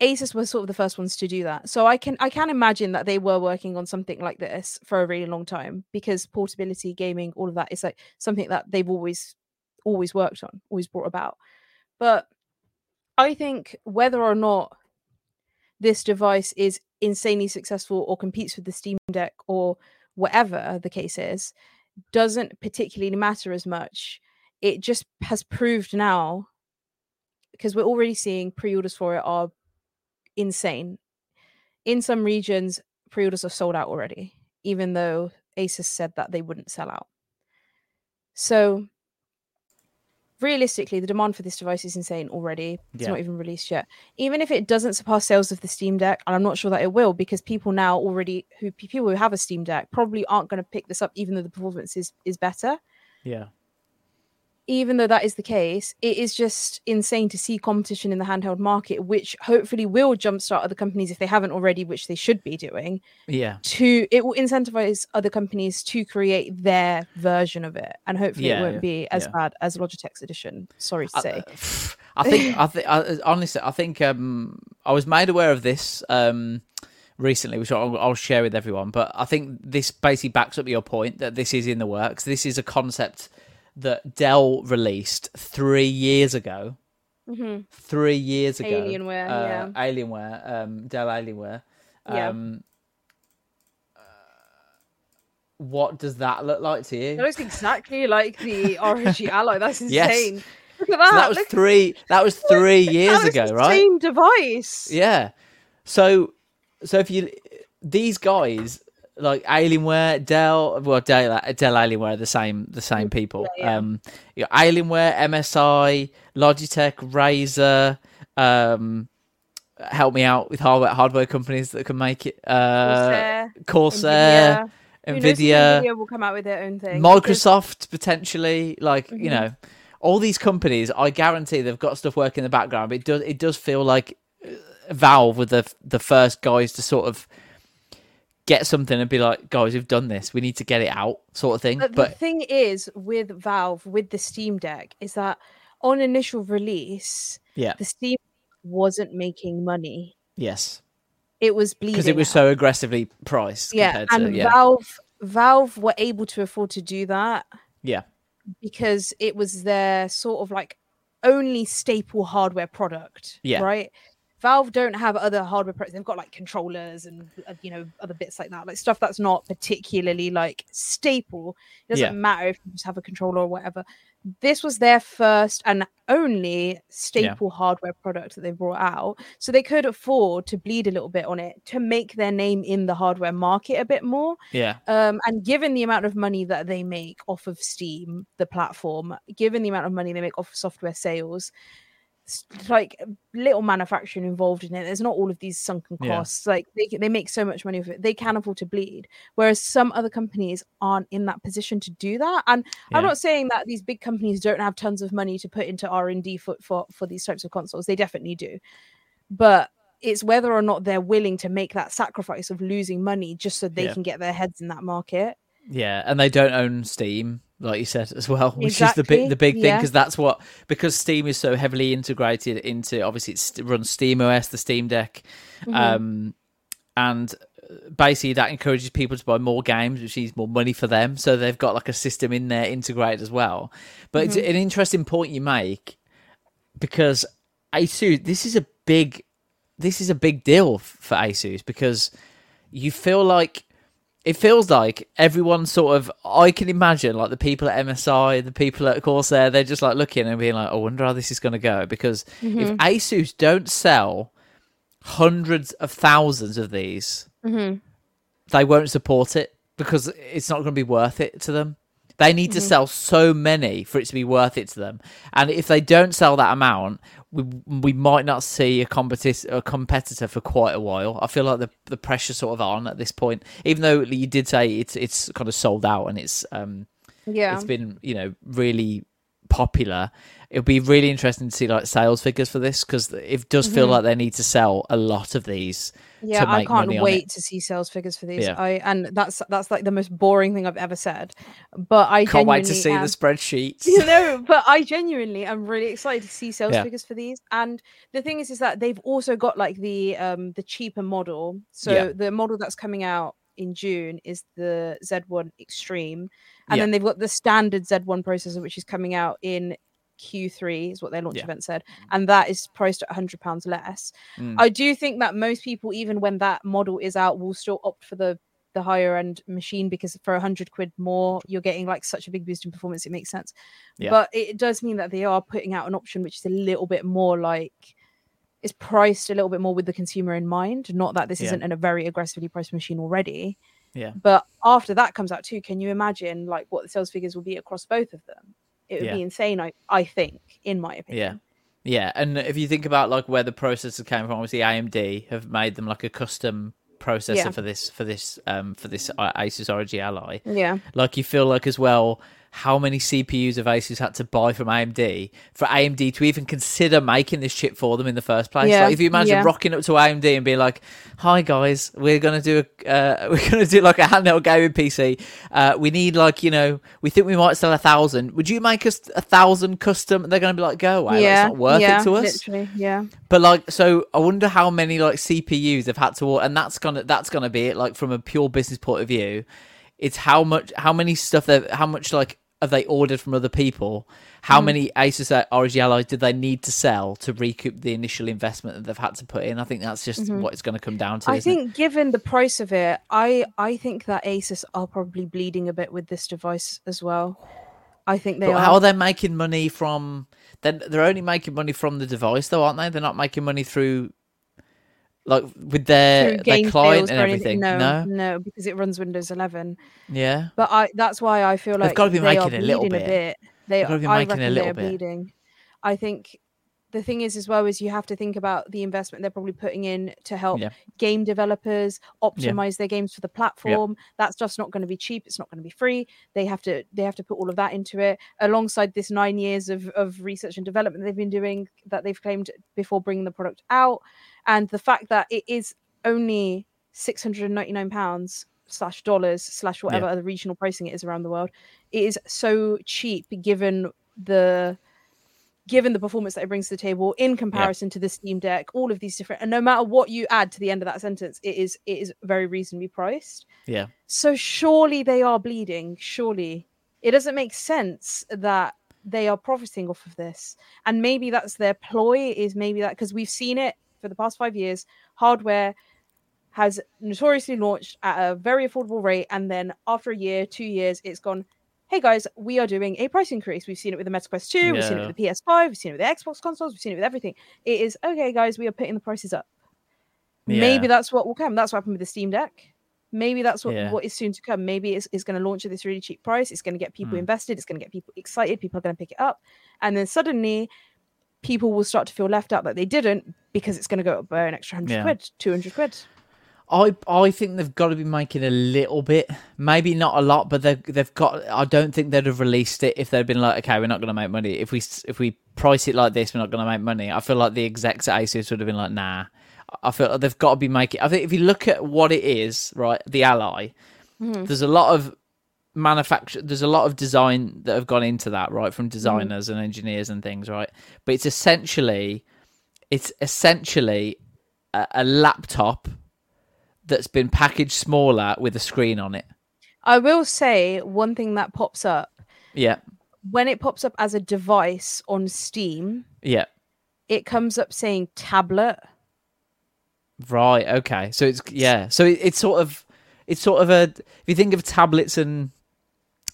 Asus was sort of the first ones to do that. So I can I can imagine that they were working on something like this for a really long time because portability, gaming, all of that is like something that they've always always worked on, always brought about. But I think whether or not this device is insanely successful or competes with the Steam Deck or whatever the case is, doesn't particularly matter as much. It just has proved now, because we're already seeing pre orders for it are insane. In some regions, pre orders are sold out already, even though Asus said that they wouldn't sell out. So, realistically, the demand for this device is insane already. It's Yeah. not even released yet. Even if it doesn't surpass sales of the Steam Deck, and I'm not sure that it will, because people now already who people who have a Steam Deck probably aren't going to pick this up, even though the performance is is better. Yeah. Even though that is the case, it is just insane to see competition in the handheld market, which hopefully will jumpstart other companies if they haven't already, which they should be doing. Yeah. To it will incentivize other companies to create their version of it, and hopefully Yeah, it won't yeah, be as yeah. bad as Logitech's edition. Sorry to I- say. I think I think honestly I think um I was made aware of this um recently which I'll, I'll share with everyone but I think this basically backs up your point that this is in the works this is a concept that Dell released 3 years ago Mhm. 3 years ago Alienware, uh, yeah. Alienware um Dell Alienware Yeah. um uh, what does that look like to you It looks exactly like the ROG Ally. That's Yes. insane. Look at that. so that was Look- 3 that was 3 years was ago right Same device. Yeah. So, so if you these guys like Alienware, Dell, well Dell, Dell Alienware the same the same people. yeah. Um, you Alienware, MSI, Logitech, Razer. Um, help me out with hardware hardware companies that can make it. Uh, Corsair, Corsair, Nvidia, Nvidia will come out with their own thing. Microsoft potentially. Like you Mhm. know, all these companies, I guarantee they've got stuff working in the background. But it does it does feel like Valve were the the first guys to sort of get something and be like, guys, we've done this. We need to get it out, sort of thing. But, But, the thing is with Valve, with the Steam Deck, is that on initial release, yeah, the Steam wasn't making money. yes, It was bleeding. because it was out. so aggressively priced. yeah, compared and to, yeah, Valve Valve were able to afford to do that yeah, because it was their sort of like only staple hardware product. Yeah. Right. Valve don't have other hardware products. They've got like controllers and uh, you know other bits like that, like stuff that's not particularly like staple. It doesn't Yeah. matter if you just have a controller or whatever. This was their first and only staple hardware product that they brought out, so they could afford to bleed a little bit on it to make their name in the hardware market a bit more. yeah, Um, and given the amount of money that they make off of Steam, the platform, given the amount of money they make off of software sales, like little manufacturing involved in it. There's not all of these sunken Yeah. costs. Like they they make so much money of it, they can afford to bleed. Whereas some other companies aren't in that position to do that. And Yeah. I'm not saying that these big companies don't have tons of money to put into R and D for, for for these types of consoles. They definitely do, but it's whether or not they're willing to make that sacrifice of losing money just so they Yeah. can get their heads in that market. yeah. And they don't own Steam, like you said as well, which is the big the big thing because that's what because Steam is so heavily integrated into obviously it runs Steam OS, the Steam Deck, Mm-hmm. um, and uh, basically that encourages people to buy more games, which means more money for them. So they've got like a system in there integrated as well. But it's Mm-hmm. an interesting point you make because Asus, this is a big, this is a big deal for Asus because you feel like it feels like everyone sort of I can imagine like the people at MSI, the people at Corsair, they're just like looking and being like, I wonder how this is going to go because if mm-hmm. Asus don't sell hundreds of thousands of these, mm-hmm. they won't support it because it's not going to be worth it to them. They need to sell so many for it to be worth it to them, and if they don't sell that amount, we we might not see a competitor a competitor for quite a while. I feel like the the pressure's sort of on at this point, even though you did say it's it's kind of sold out and it's um Yeah. it's been you know really popular. It'll be really interesting to see like sales figures for this because it does feel like they need to sell a lot of these. Mm-hmm. yeah, I can't wait to see sales figures for these. Yeah. I and that's that's like the most boring thing I've ever said. But I Can't wait to see am- the spreadsheets. you know but i genuinely am really excited to see sales Yeah. figures for these and the thing is is that they've also got like the um the cheaper model so Yeah. the model that's coming out in june is the z1 extreme and Yeah. then they've got the standard z1 processor which is coming out in q3 is what their launch Yeah. event said and that is priced at 100 pounds less Mm. i do think that most people even when that model is out will still opt for the the higher end machine because for 100 quid more you're getting like such a big boost in performance it makes sense Yeah. but it does mean that they are putting out an option which is a little bit more like is priced a little bit more with the consumer in mind not that this Yeah. isn't a very aggressively priced machine already Yeah. but after that comes out too can you imagine like what the sales figures will be across both of them it would Yeah. be insane i i think in my opinion Yeah, Yeah. and if you think about like where the processors came from, obviously AMD have made them like a custom processor Yeah. for this for this um for this uh, Asus ROG Ally. yeah Like you feel like as well how many CPUs have Asus had to buy from AMD for AMD to even consider making this chip for them in the first place? Yeah, Like if you imagine yeah. rocking up to AMD and being like, "Hi guys, we're gonna do a uh, we're gonna do like a handheld gaming PC. Uh, we need like you know we think we might sell a thousand. Would you make us a thousand custom?" And they're gonna be like, "Go away, yeah that's not worth yeah, it to us." literally yeah But like, so I wonder how many like CPUs they've had to and that's gonna that's gonna be it. Like from a pure business point of view, it's how much, how many stuff how much like have they ordered from other people? How Mm. many Asus ROG Allies did they need to sell to recoup the initial investment that they've had to put in? I think that's just what it's going to come down to. Mm-hmm. I isn't it? think, given the price of it, I I think that Asus are probably bleeding a bit with this device as well. I think they But are. how are they making money from? Then they're only making money from the device, though, aren't they? They're not making money through, like with their their client and or everything. anything. no, No, no, because it runs Windows 11. yeah. But I that's why I feel They've like gotta be they are making a little bleeding bit. They They've gotta be I making a reckon little they're bit. bleeding. I think the thing is as well is you have to think about the investment they're probably putting in to help Yeah. game developers optimize their games for the platform That's just not going to be cheap it's not going to be free they have to they have to put all of that into it alongside this nine years of, of research and development they've been doing that they've claimed before bringing the product out and the fact that it is only 699 pounds slash dollars slash whatever other regional pricing it is around the world it is so cheap given the given the performance that it brings to the table in comparison to the Steam Deck, all of these different, and no matter what you add to the end of that sentence, it is it is very reasonably priced. Yeah. So surely they are bleeding. Surely it doesn't make sense that they are profiting off of this, and maybe that's their ploy. Is maybe that because we've seen it for the past five years, hardware has notoriously launched at a very affordable rate, and then after a year, two years, it's gone hey guys, we are doing a price increase. We've seen it with the Meta Quest 2, we've seen it with the PS5, we've seen it with the Xbox consoles, we've seen it with everything. It is okay, guys, we are putting the prices up. Maybe that's what will come. That's what happened with the Steam Deck. Maybe that's what, Yeah. what is soon to come. Maybe it's, it's going to launch at this really cheap price. It's going to get people Hmm. invested. It's going to get people excited. People are going to pick it up. And then suddenly people will start to feel left out that they didn't because it's going to go up by an extra 100 Yeah. quid, 200 quid. I I think they've got to be making a little bit, maybe not a lot, but they've they've got. I don't think they'd have released it if they'd been like, okay, we're not going to make money. If we if we price it like this, we're not going to make money. I feel like the execs at Asus would have been like, nah. I feel like they've got to be making. I think if you look at what it is, right, the Ally, mm-hmm. there's a lot of manufacture. There's a lot of design that have gone into that, right, from mm. designers and engineers and things, right. But it's essentially, it's essentially a, a laptop that's been packaged smaller with a screen on it. I will say one thing that pops up Yeah, when it pops up as a device on Steam, yeah, it comes up saying tablet. right. Okay, so it's yeah, so it, it's sort of it's sort of a if you think of tablets and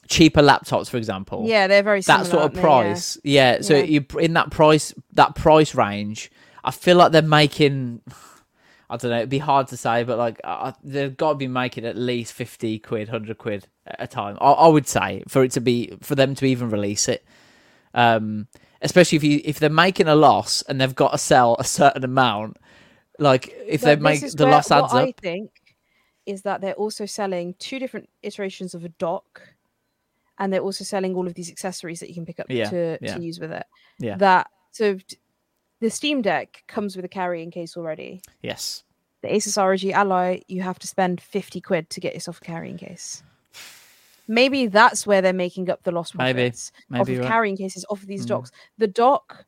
cheaper laptops, for example, Yeah, they're very similar. that sort of they? Yeah. price. Yeah. So Yeah. you in that price that price range, I feel like they're making. I don't know. It'd be hard to say, but like uh, they've got to be making at least fifty quid, hundred quid at a time. I, I would say for it to be for them to even release it. Um, especially if you if they're making a loss and they've got to sell a certain amount, like if But they make the where- loss adds what up. I think is that they're also selling two different iterations of a dock, and they're also selling all of these accessories that you can pick up Yeah, to, yeah. to use with it. Yeah. That so the Steam Deck comes with a carrying case already. Yes. The Asus ROG Ally, you have to spend fifty quid to get yourself a carrying case. Maybe that's where they're making up the lost Maybe. profits off Maybe of right. carrying cases off of these Mm. docks. The dock,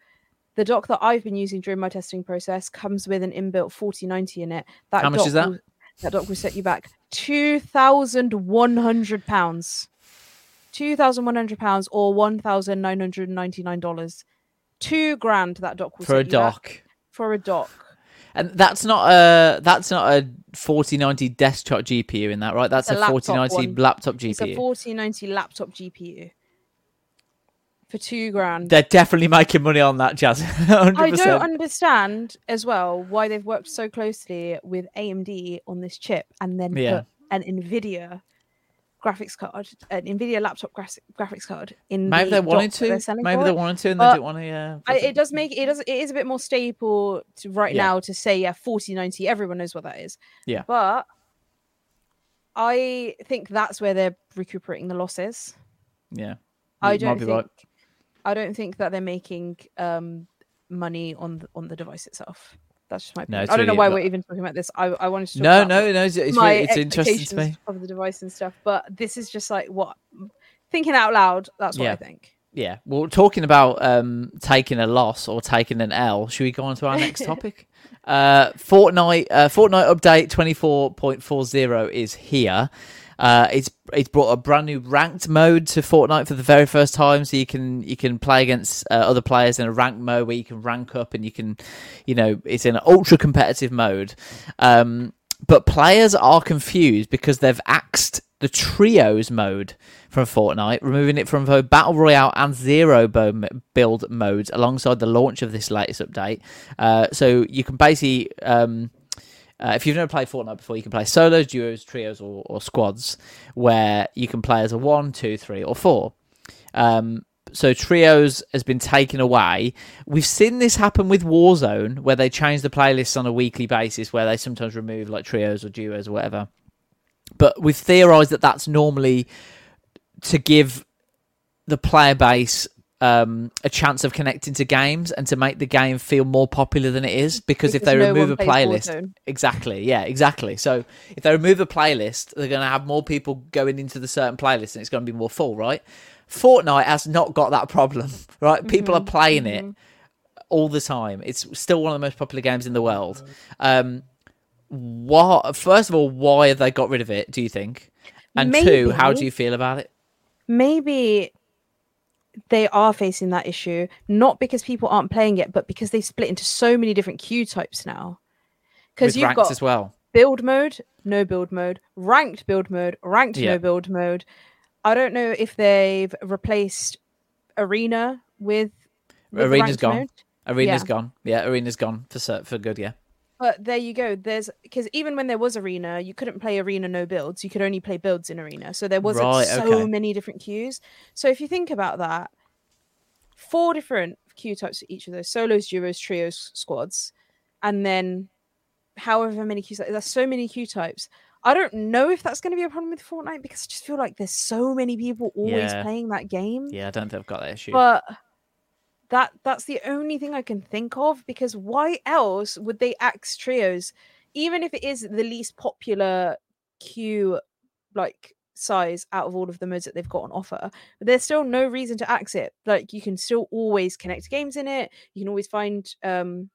the dock that I've been using during my testing process comes with an inbuilt 4090 in it. That How much is that? Will, that dock will set you back two thousand one hundred pounds. Two thousand one hundred pounds or one thousand nine hundred ninety nine dollars. Two grand that dock will For a back. For a dock. And that's not a that's not a forty ninety desktop GPU in that, right? That's a, a laptop forty ninety one. laptop It's a forty ninety laptop GPU. For two grand. They're definitely making money on that, Jazz. 100%. I don't understand as well why they've worked so closely with AMD on this chip and then Yeah. put an Nvidia graphics card, an Nvidia laptop gra- graphics card in. Maybe the they wanted dock that they're to. Maybe they it. wanted to, and they didn't want to. Yeah, I, it does make it does it is a bit more staple to right Yeah. now to say yeah 4090 everyone knows what that is Yeah. but I think that's where they're recuperating the losses yeah. I don't think right. I don't think that they're making um money on the, on the device itself. That's just my opinion. it's I don't know why but- we're even talking about this. I, I wanted to talk No, about no, no. It's, it's, my really, it's interesting to me. of the device and stuff. But this is just like what thinking out loud. That's what Yeah. I think. Yeah. Well, talking about um, taking a loss or taking an L, should we go on to our next topic? Uh, Fortnite, uh, Fortnite update twenty four point four zero is here. Uh, it's it's brought a brand new ranked mode to Fortnite for the very first time, so you can you can play against uh, other players in a ranked mode where you can rank up and you can, you know, it's in an ultra competitive mode. Um, but players are confused because they've axed the trios mode from Fortnite, removing it from both Battle Royale and Zero build modes alongside the launch of this latest update. Uh, so you can basically, um, uh, if you've never played Fortnite before, you can play solos, duos, trios, or, or squads, where you can play as a one, two, three, or four. Um, so trios has been taken away. We've seen this happen with Warzone, where they change the playlists on a weekly basis, where they sometimes remove like trios or duos or whatever. But we've theorised that that's normally to give the player base um, a chance of connecting to games and to make the game feel more popular than it is. Because, if they no remove a playlist, exactly, yeah, exactly. So if they remove a playlist, they're going to have more people going into the certain playlist, and it's going to be more full, right? Fortnite has not got that problem, right? People are Mm-hmm. playing it all the time. It's still one of the most popular games in the world. Um, what? First of all, why have they got rid of it? Do you think? And two, how do you feel about it? maybe they are facing that issue not because people aren't playing it but because they split into so many different queue types now because you've got as well. build mode no build mode ranked build mode ranked Yeah. no build mode i don't know if they've replaced arena with, with Arena's gone. mode. Arena's Yeah. gone. Yeah, Arena's gone for for good. Yeah. But there you go. There's because even when there was arena, you couldn't play arena no builds. You could only play builds in arena. So there wasn't Right, so okay. many different queues. So if you think about that, four different queue types for each of those solos, duos, trios, squads, and then however many queues. There's so many queue types. I don't know if that's going to be a problem with Fortnite because I just feel like there's so many people always Yeah. playing that game. Yeah, I don't think I've got that issue. But that that's the only thing I can think of because why else would they axe trios, even if it is the least popular queue like size out of all of the modes that they've got on offer? But there's still no reason to axe it. Like you can still always connect games in it. You can always find um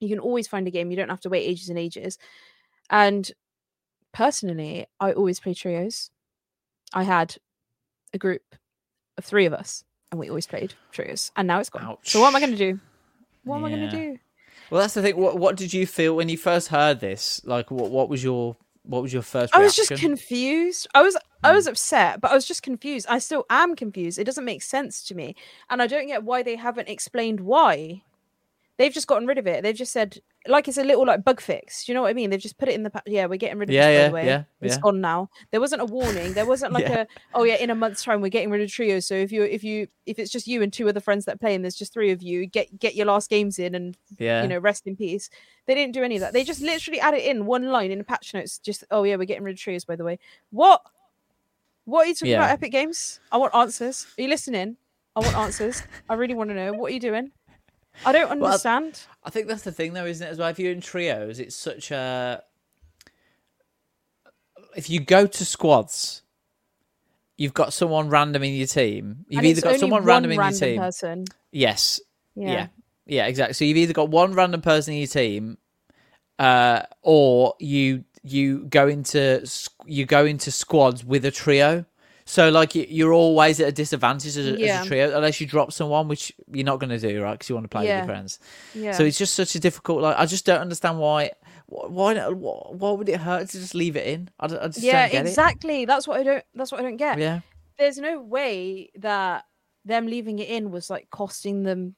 you can always find a game. You don't have to wait ages and ages. And personally, I always play trios. I had a group of three of us, and we always played trios. And now it's gone. So what am I going to do? What am I going to do? well, that's the thing. What What did you feel when you first heard this? Like, what What was your What was your first? I was just confused. I was I was hmm. upset, but I was just confused. I still am confused. It doesn't make sense to me, and I don't get why they haven't explained why. They've just gotten rid of it. They've just said like it's a little like bug fix. Do you know what I mean? They've just put it in the pa- yeah. We're getting rid of Yeah, by yeah, the way. yeah, It's yeah. gone now. There wasn't a warning. There wasn't like Yeah. a oh yeah. In a month's time, we're getting rid of trios. So if you if you if it's just you and two other friends that play, and there's just three of you, get get your last games in and Yeah. you know rest in peace. They didn't do any of that. They just literally added in one line in the patch notes. Just oh yeah, we're getting rid of trios. By the way, what? What are you talking about? Epic Games? I want answers. Are you listening? I want answers. I really want to know. What are you doing? I don't Well, I- understand. I think that's the thing, though, isn't it? As well, if you're in trios, it's such a. If you go to squads, you've got someone random in your team. You've And either got someone one random in your team. person. Yes. Yeah. Yeah. yeah. exactly. So you've either got one random person in your team, uh, or you you go into you go into squads with a trio. So like you- you're always at a disadvantage as a, as a trio unless you drop someone, which you're not going to do, right? Because you want to play with your friends. Yeah. So it's just such a difficult. Like I just don't understand why. Why? not- Why would it hurt to just leave it in? I, I just yeah, don't get exactly. That's what I don't. That's what I don't get. Yeah. There's no way that them leaving it in was like costing them,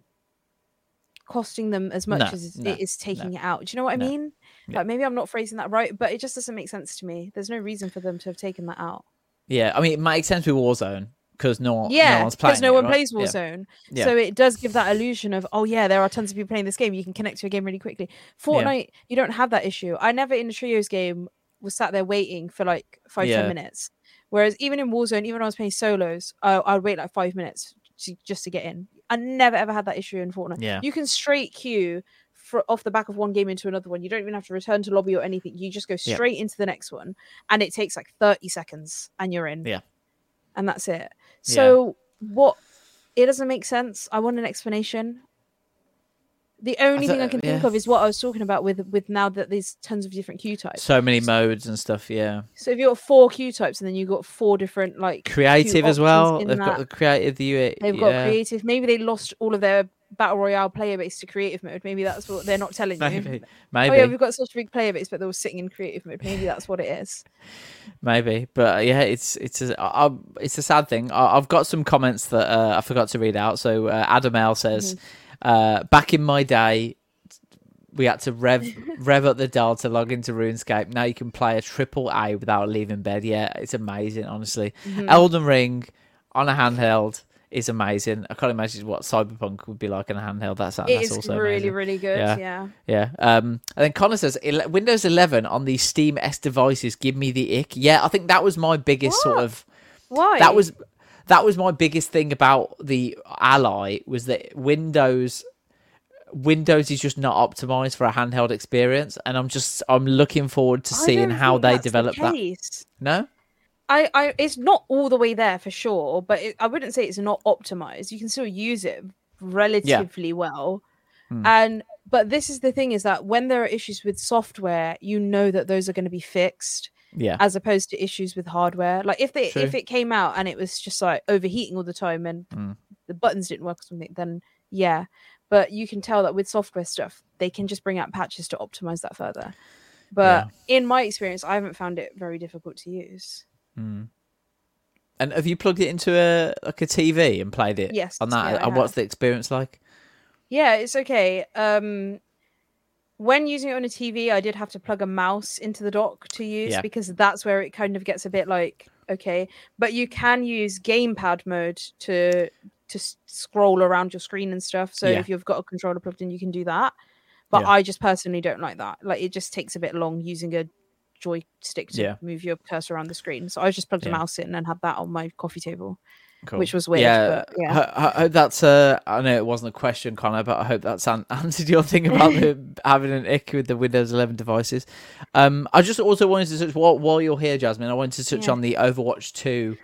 costing them as much No, as no, it is taking it out. Do you know what I no. mean? Yeah. Like maybe I'm not phrasing that right, but it just doesn't make sense to me. There's no reason for them to have taken that out. Yeah. I mean, it makes sense with Warzone because no, one- Yeah, no one's playing. because no it, one right? plays Warzone. Yeah. So it does give that illusion of, oh yeah, there are tons of people playing this game. You can connect to a game really quickly. Fortnite, you don't have that issue. I never in a trios game was sat there waiting for like five ten Yeah. minutes. Whereas even in Warzone, even when I was playing solos, I, I'd wait like five minutes to, just to get in. I never ever had that issue in Fortnite. Yeah. You can straight queue for, off the back of one game into another one. You don't even have to return to lobby or anything. You just go Yeah. straight into the next one, and it takes like thirty seconds, and you're in. Yeah. and that's it. Yeah. So what? It doesn't make sense. I want an explanation. The only thing I can think yeah. of is what I was talking about with with now that there's tons of different queue types. So many modes and stuff. Yeah. So if you've got four queue types and then you've got four different like Creative as well. They've got the creative. The. They've got creative. Maybe they lost all of their battle royale player base to creative mode. Maybe that's what they're not telling you. Maybe. Oh Maybe. yeah, we've got such a big player base, but they were sitting in creative mode. Maybe that's what it is. Maybe, but uh, yeah, it's it's a I, it's a sad thing. I, I've got some comments that uh, I forgot to read out. So uh, Adam L says, uh, "Back in my day, we had to rev rev up the dial to log into RuneScape. Now you can play a triple A without leaving bed. Yeah, it's amazing, honestly. Elden Ring on a handheld." Is amazing. I can't imagine what Cyberpunk would be like in a handheld. That's It that's is also really, amazing. really good. Yeah. Yeah. Yeah. Um, and then Connor says Windows 11 on the Steam S devices give me the ick. Yeah, I think that was my biggest sort of. Why? That was that was my biggest thing about the Ally was that Windows Windows is just not optimized for a handheld experience, and I'm just I'm looking forward to I seeing how they that's the develop that. No. I, I, it's not all the way there for sure, but it, I wouldn't say it's not optimized. You can still use it relatively well, Hmm. and but this is the thing: is that when there are issues with software, you know that those are going to be fixed, Yeah. as opposed to issues with hardware. Like if they True. if it came out and it was just like overheating all the time and Mm. the buttons didn't work or something, then yeah. But you can tell that with software stuff, they can just bring out patches to optimize that further. But in my experience, I haven't found it very difficult to use. Mm. And have you plugged it into a like a TV and played it? Yes, On that, yeah, and what's the experience like? Yeah, it's okay. Um, when using it on a TV, I did have to plug a mouse into the dock to use Yeah. because that's where it kind of gets a bit like okay. But you can use gamepad mode to to scroll around your screen and stuff. So Yeah. if you've got a controller plugged in, you can do that. But Yeah. I just personally don't like that. Like it just takes a bit long using a joystick to Yeah. move your cursor around the screen. So I just plugged Yeah. a mouse in and had that on my coffee table. Cool. Which was weird, Yeah, but yeah. I, I hope that's. Uh, I know it wasn't a question, Connor, but I hope that's an- answered your thing about the, having an ick with the Windows 11 devices. Um, I just also wanted to touch while, while you're here, Jasmine. I wanted to touch Yeah. on the Overwatch 2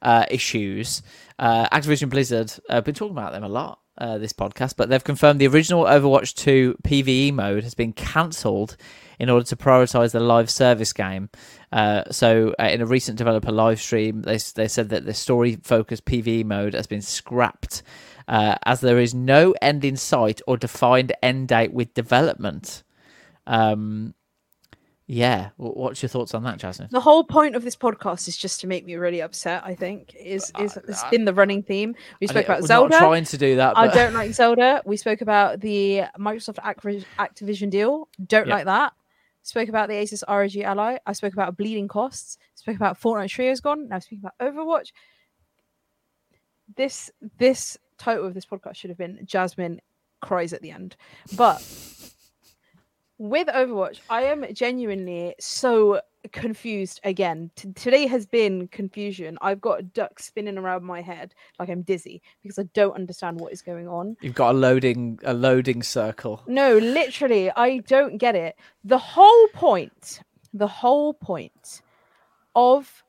uh, issues. Uh, Activision Blizzard. I've been talking about them a lot. Uh, this podcast, but they've confirmed the original Overwatch 2 PVE mode has been cancelled in order to prioritize the live service game. Uh, so, uh, in a recent developer live stream, they they said that the story focused PVE mode has been scrapped uh, as there is no end in sight or defined end date with development. Um, yeah, what's your thoughts on that, Jasmine? The whole point of this podcast is just to make me really upset. I think is is it's been the running theme. We spoke about Zelda. Trying to do that. I don't like Zelda. We spoke about the Microsoft Activision deal. Don't Yeah. like that. Spoke about the Asus ROG Ally. I spoke about bleeding costs. Spoke about Fortnite Trio's gone. Now speaking about Overwatch. This this title of this podcast should have been Jasmine cries at the end, but with Overwatch, I am genuinely so confused again. T- today has been confusion. I've got a duck spinning around my head like I'm dizzy because I don't understand what is going on. You've got a loading a loading circle. No, literally, I don't get it. The whole point, the whole point of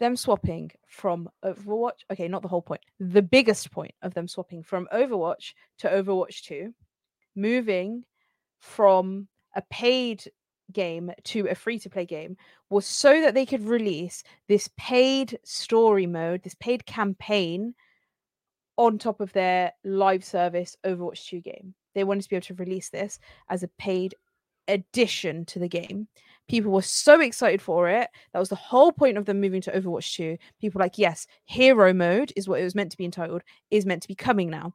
them swapping from Overwatch, okay, not the whole point, the biggest point of them swapping from Overwatch to Overwatch 2, moving from a paid game to a free to play game was so that they could release this paid story mode, this paid campaign on top of their live service Overwatch 2 game. They wanted to be able to release this as a paid addition to the game. People were so excited for it. That was the whole point of them moving to Overwatch 2. People like, yes, hero mode is what it was meant to be entitled, is meant to be coming now.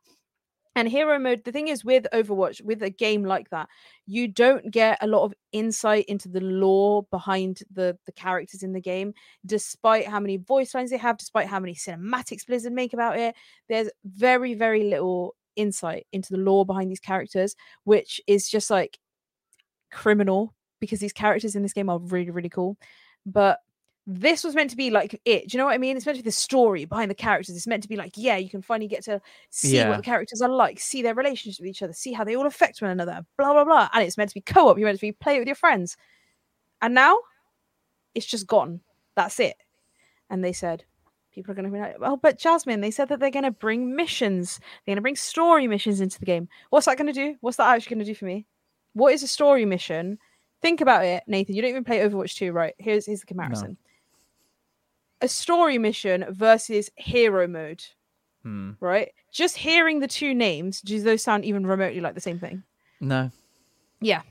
And hero mode, the thing is with Overwatch, with a game like that, you don't get a lot of insight into the lore behind the, the characters in the game, despite how many voice lines they have, despite how many cinematics Blizzard make about it. There's very, very little insight into the lore behind these characters, which is just like criminal because these characters in this game are really, really cool. But this was meant to be like it. Do you know what I mean? It's meant to be the story behind the characters. It's meant to be like, yeah, you can finally get to see Yeah. what the characters are like, see their relationship with each other, see how they all affect one another, blah blah blah. And it's meant to be co-op. You're meant to be play it with your friends. And now it's just gone. That's it. And they said, people are going to be like, well, but Jasmine, they said that they're going to bring missions. They're going to bring story missions into the game. What's that going to do? What's that actually going to do for me? What is a story mission? Think about it, Nathan. You don't even play Overwatch 2, right? Here's, here's the comparison a story mission versus hero mode, Hmm. right? Just hearing the two names, do those sound even remotely like the same thing? No, Yeah,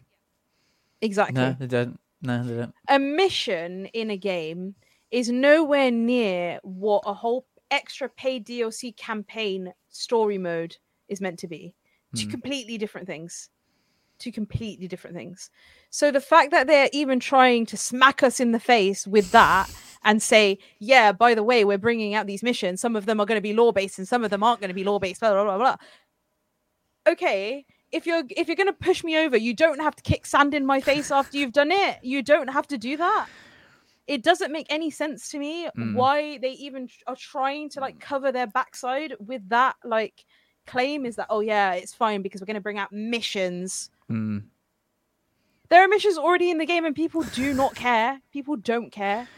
exactly. no, they don't. No, they don't. a mission in a game is nowhere near what a whole extra paid DLC campaign story mode is meant to be. Two Hmm. completely different things. Two completely different things. So the fact that they're even trying to smack us in the face with that and say, yeah, by the way, we're bringing out these missions. Some of them are going to be lore based and some of them aren't going to be lore based. Blah blah blah blah. Okay, if you're if you're going to push me over, you don't have to kick sand in my face after you've done it. You don't have to do that. It doesn't make any sense to me Mm. why they even are trying to like cover their backside with that like claim is that oh yeah it's fine because we're going to bring out missions Mm. there are missions already in the game and people do not care people don't care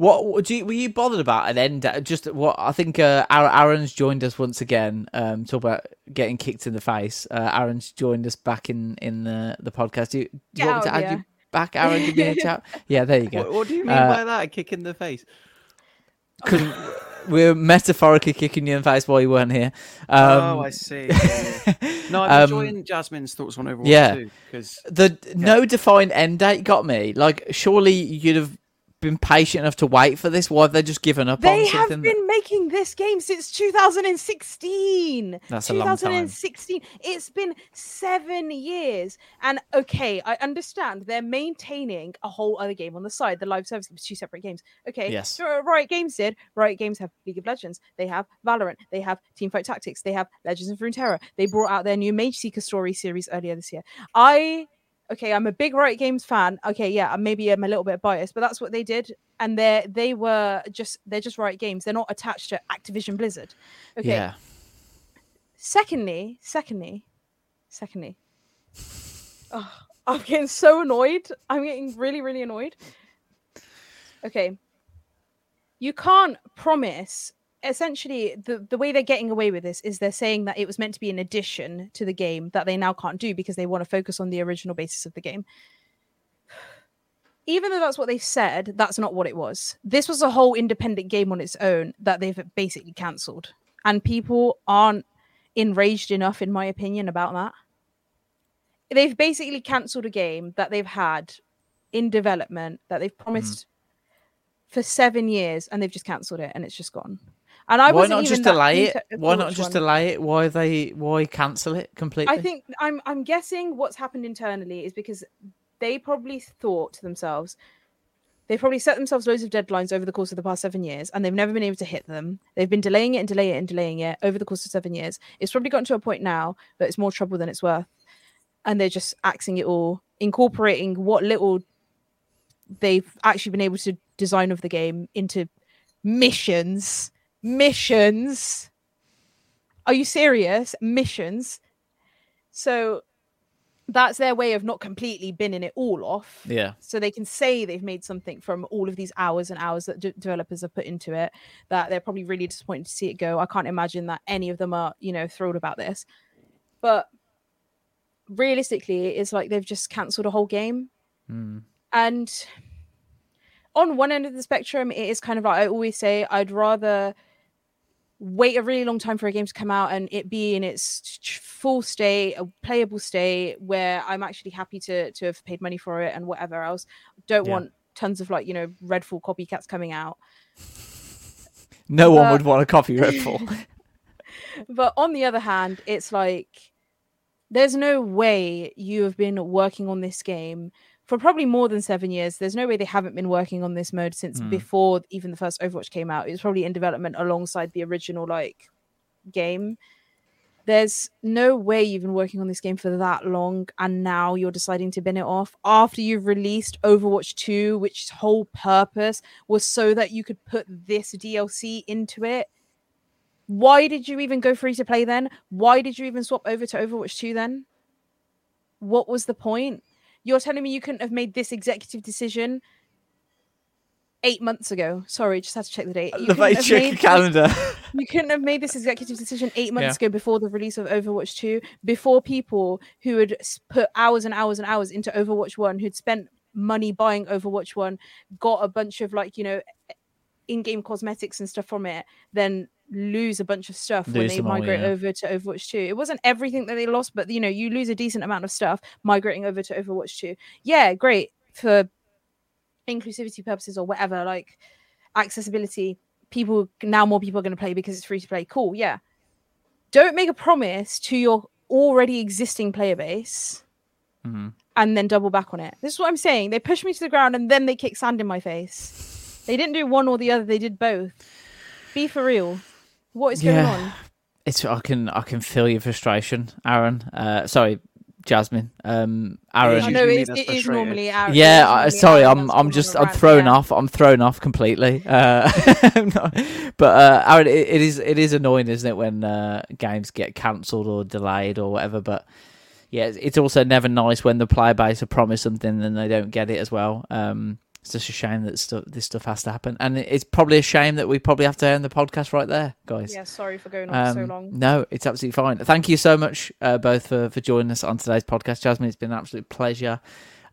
What, what do you, were you bothered about an end? Just what I think. Uh, Aaron's joined us once again. Um, talk about getting kicked in the face. Uh, Aaron's joined us back in in the the podcast. Do you, do you want me to add here. you back, Aaron? Give me a chat. Yeah, there you go. What, what do you mean Uh, by that? A kick in the face? Couldn't- we're metaphorically kicking you in the face while you weren't here. Um, oh, I see. Yeah, yeah. No, I'm um, enjoying Jasmine's thoughts on Overwatch yeah. too. Because the no defined end date got me. Like, surely you'd have been patient enough to wait for this. Why have they just given up on this? They have been making this game since 2016 That's a long time. 2016 it's been seven years. And okay i understand they're maintaining a whole other game on the side. The live service two separate games. Okay Yes. so riot games did riot games have league of legends. They have valorant. They have teamfight tactics. They have legends of runeterra. They brought out their new Mageseeker story series earlier this year. I okay i'm a big riot games fan. Okay yeah uh, maybe i'm a little bit biased but that's what they did. And they they were just they're just riot games. They're not attached to activision blizzard. Okay. Yeah. secondly secondly secondly. Oh, i'm getting so annoyed. I'm getting really really annoyed. Okay. You can't promise essentially the, the way they're getting away with this is they're saying that it was meant to be an addition to the game that they now can't do because they want to focus on the original basis of the game. Even though that's what they said that's not what it was. This was a whole independent game on its own that they've basically cancelled. And people aren't enraged enough in my opinion about that. They've basically cancelled a game that they've had in development that they've mm. promised for seven years and they've just cancelled it and it's just gone and I why wasn't not even just delay it? Why not just one. delay it? Why they? Why cancel it completely? I think I'm I'm guessing what's happened internally is because they probably thought to themselves they probably set themselves loads of deadlines over the course of the past seven years and they've never been able to hit them. They've been delaying it and delaying it and delaying it over the course of seven years. It's probably gotten to a point now that it's more trouble than it's worth. And they're just axing it all, incorporating what little they've actually been able to design of the game into missions. Missions. Are you serious? Missions. So that's their way of not completely binning it all off. Yeah. So they can say they've made something from all of these hours and hours that d- developers have put into it. That they're probably really disappointed to see it go. I can't imagine that any of them are, you know, thrilled about this. But realistically, it's like they've just cancelled a whole game. Mm. And on one end of the spectrum, it is kind of like I always say, I'd rather wait a really long time for a game to come out and it be in its full state, a playable state where I'm actually happy to to have paid money for it and whatever else. Don't Yeah. want tons of like you know Redfall copycats coming out. No one would want a copy Redfall. but on the other hand, it's like there's no way you have been working on this game for probably more than seven years. There's no way they haven't been working on this mode since Hmm. before even the first Overwatch came out. It was probably in development alongside the original like game. There's no way you've been working on this game for that long, and now you're deciding to bin it off after you've released Overwatch 2, which whole purpose was so that you could put this DLC into it. Why did you even go free to play then? Why did you even swap over to Overwatch 2 then? What was the point? You're telling me you couldn't have made this executive decision eight months ago. Sorry, just had to check the date. You the couldn't very have made calendar. you couldn't have made this executive decision eight months Yeah. ago before the release of Overwatch 2, before people who had put hours and hours and hours into Overwatch 1, who'd spent money buying Overwatch 1, got a bunch of like, you know, in game cosmetics and stuff from it, then lose a bunch of stuff when they them all, migrate yeah. over to Overwatch 2. It wasn't everything that they lost, but you know, you lose a decent amount of stuff migrating over to Overwatch 2. Yeah, great for inclusivity purposes or whatever, like accessibility. People now more people are going to play because it's free to play. Cool, yeah. Don't make a promise to your already existing player base Mhm. and then double back on it. This is what I'm saying. They push me to the ground and then they kick sand in my face. They didn't do one or the other. They did both. Be for real. What is going Yeah. on? It's I can I can feel your frustration, Aaron. Uh, sorry, Jasmine. Um, Aaron. I know me it is, it is normally Aaron. Yeah, it is I, sorry, Aaron I'm I'm just on a I'm thrown yeah. off. I'm thrown off completely. Uh, but uh, Aaron, it, it is it is annoying, isn't it, when uh, games get cancelled or delayed or whatever. But yeah, it's- it's also never nice when the player base have promised something and they don't get it as well. Um, it's just a shame that stuff this stuff has to happen, and it's probably a shame that we probably have to end the podcast right there, guys. Yeah, sorry for going on so Um, long. No, it's absolutely fine. Thank you so much, uh, both for, for joining us on today's podcast, Jasmine. It's been an absolute pleasure.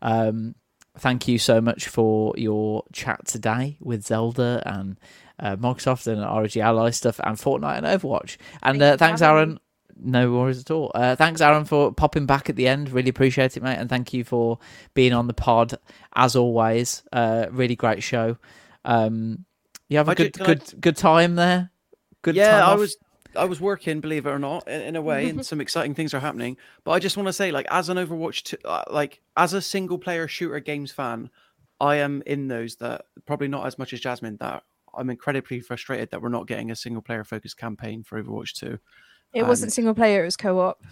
Um, thank you so much for your chat today with Zelda and uh, Microsoft and ROG Ally stuff and Fortnite and Overwatch. And Thank uh, thanks, Aaron. Me. No worries at all. Uh, thanks, Aaron, for popping back at the end. Really appreciate it, mate. And thank you for being on the pod as always. Uh, really great show. Um, you have a I ju- good I- good good time there. Good yeah, time I off? was I was working, believe it or not, in, in a way, and some exciting things are happening. But I just want to say, like, as an Overwatch, t- uh, like as a single player shooter games fan, I am in those that probably not as much as Jasmine. That I'm incredibly frustrated that we're not getting a single player focused campaign for Overwatch 2. It wasn't single player; it was co-op.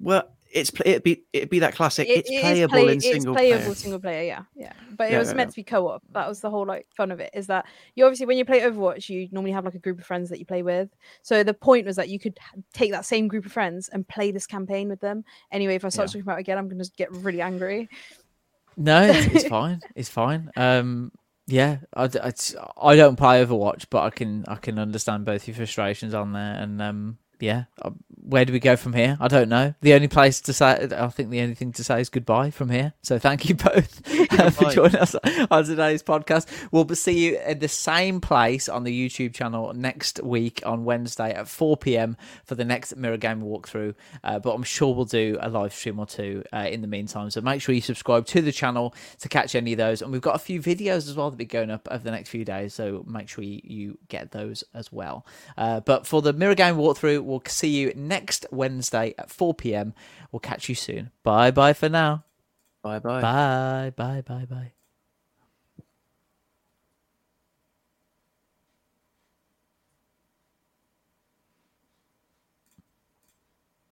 Well, it's it'd be it'd be that classic. It- it's it is playable play- in it's single playable player. single player. Yeah, yeah. But it Yeah, was yeah, meant yeah. to be co-op. That was the whole like fun of it. Is that you obviously when you play Overwatch, you normally have like a group of friends that you play with. So the point was that you could take that same group of friends and play this campaign with them. Anyway, if I start Yeah. talking about it again, I'm going to get really angry. No, it's, it's fine. It's fine. Um, yeah, I, d- it's- I don't play Overwatch, but I can I can understand both your frustrations on there. And um, yeah, uh, where do we go from here? I don't know. The only place to say, I think the only thing to say is goodbye from here. So thank you both uh, for joining us on today's podcast. We'll see you at the same place on the YouTube channel next week on Wednesday at 4 p.m. for the next Mirror Game walkthrough. Uh, but I'm sure we'll do a live stream or two uh, in the meantime. So make sure you subscribe to the channel to catch any of those. And we've got a few videos as well that be going up over the next few days. So make sure you, you get those as well. Uh, but for the Mirror Game walkthrough, we'll see you next Wednesday at 4 p.m. We'll catch you soon. Bye bye for now. Bye bye. Bye bye bye bye.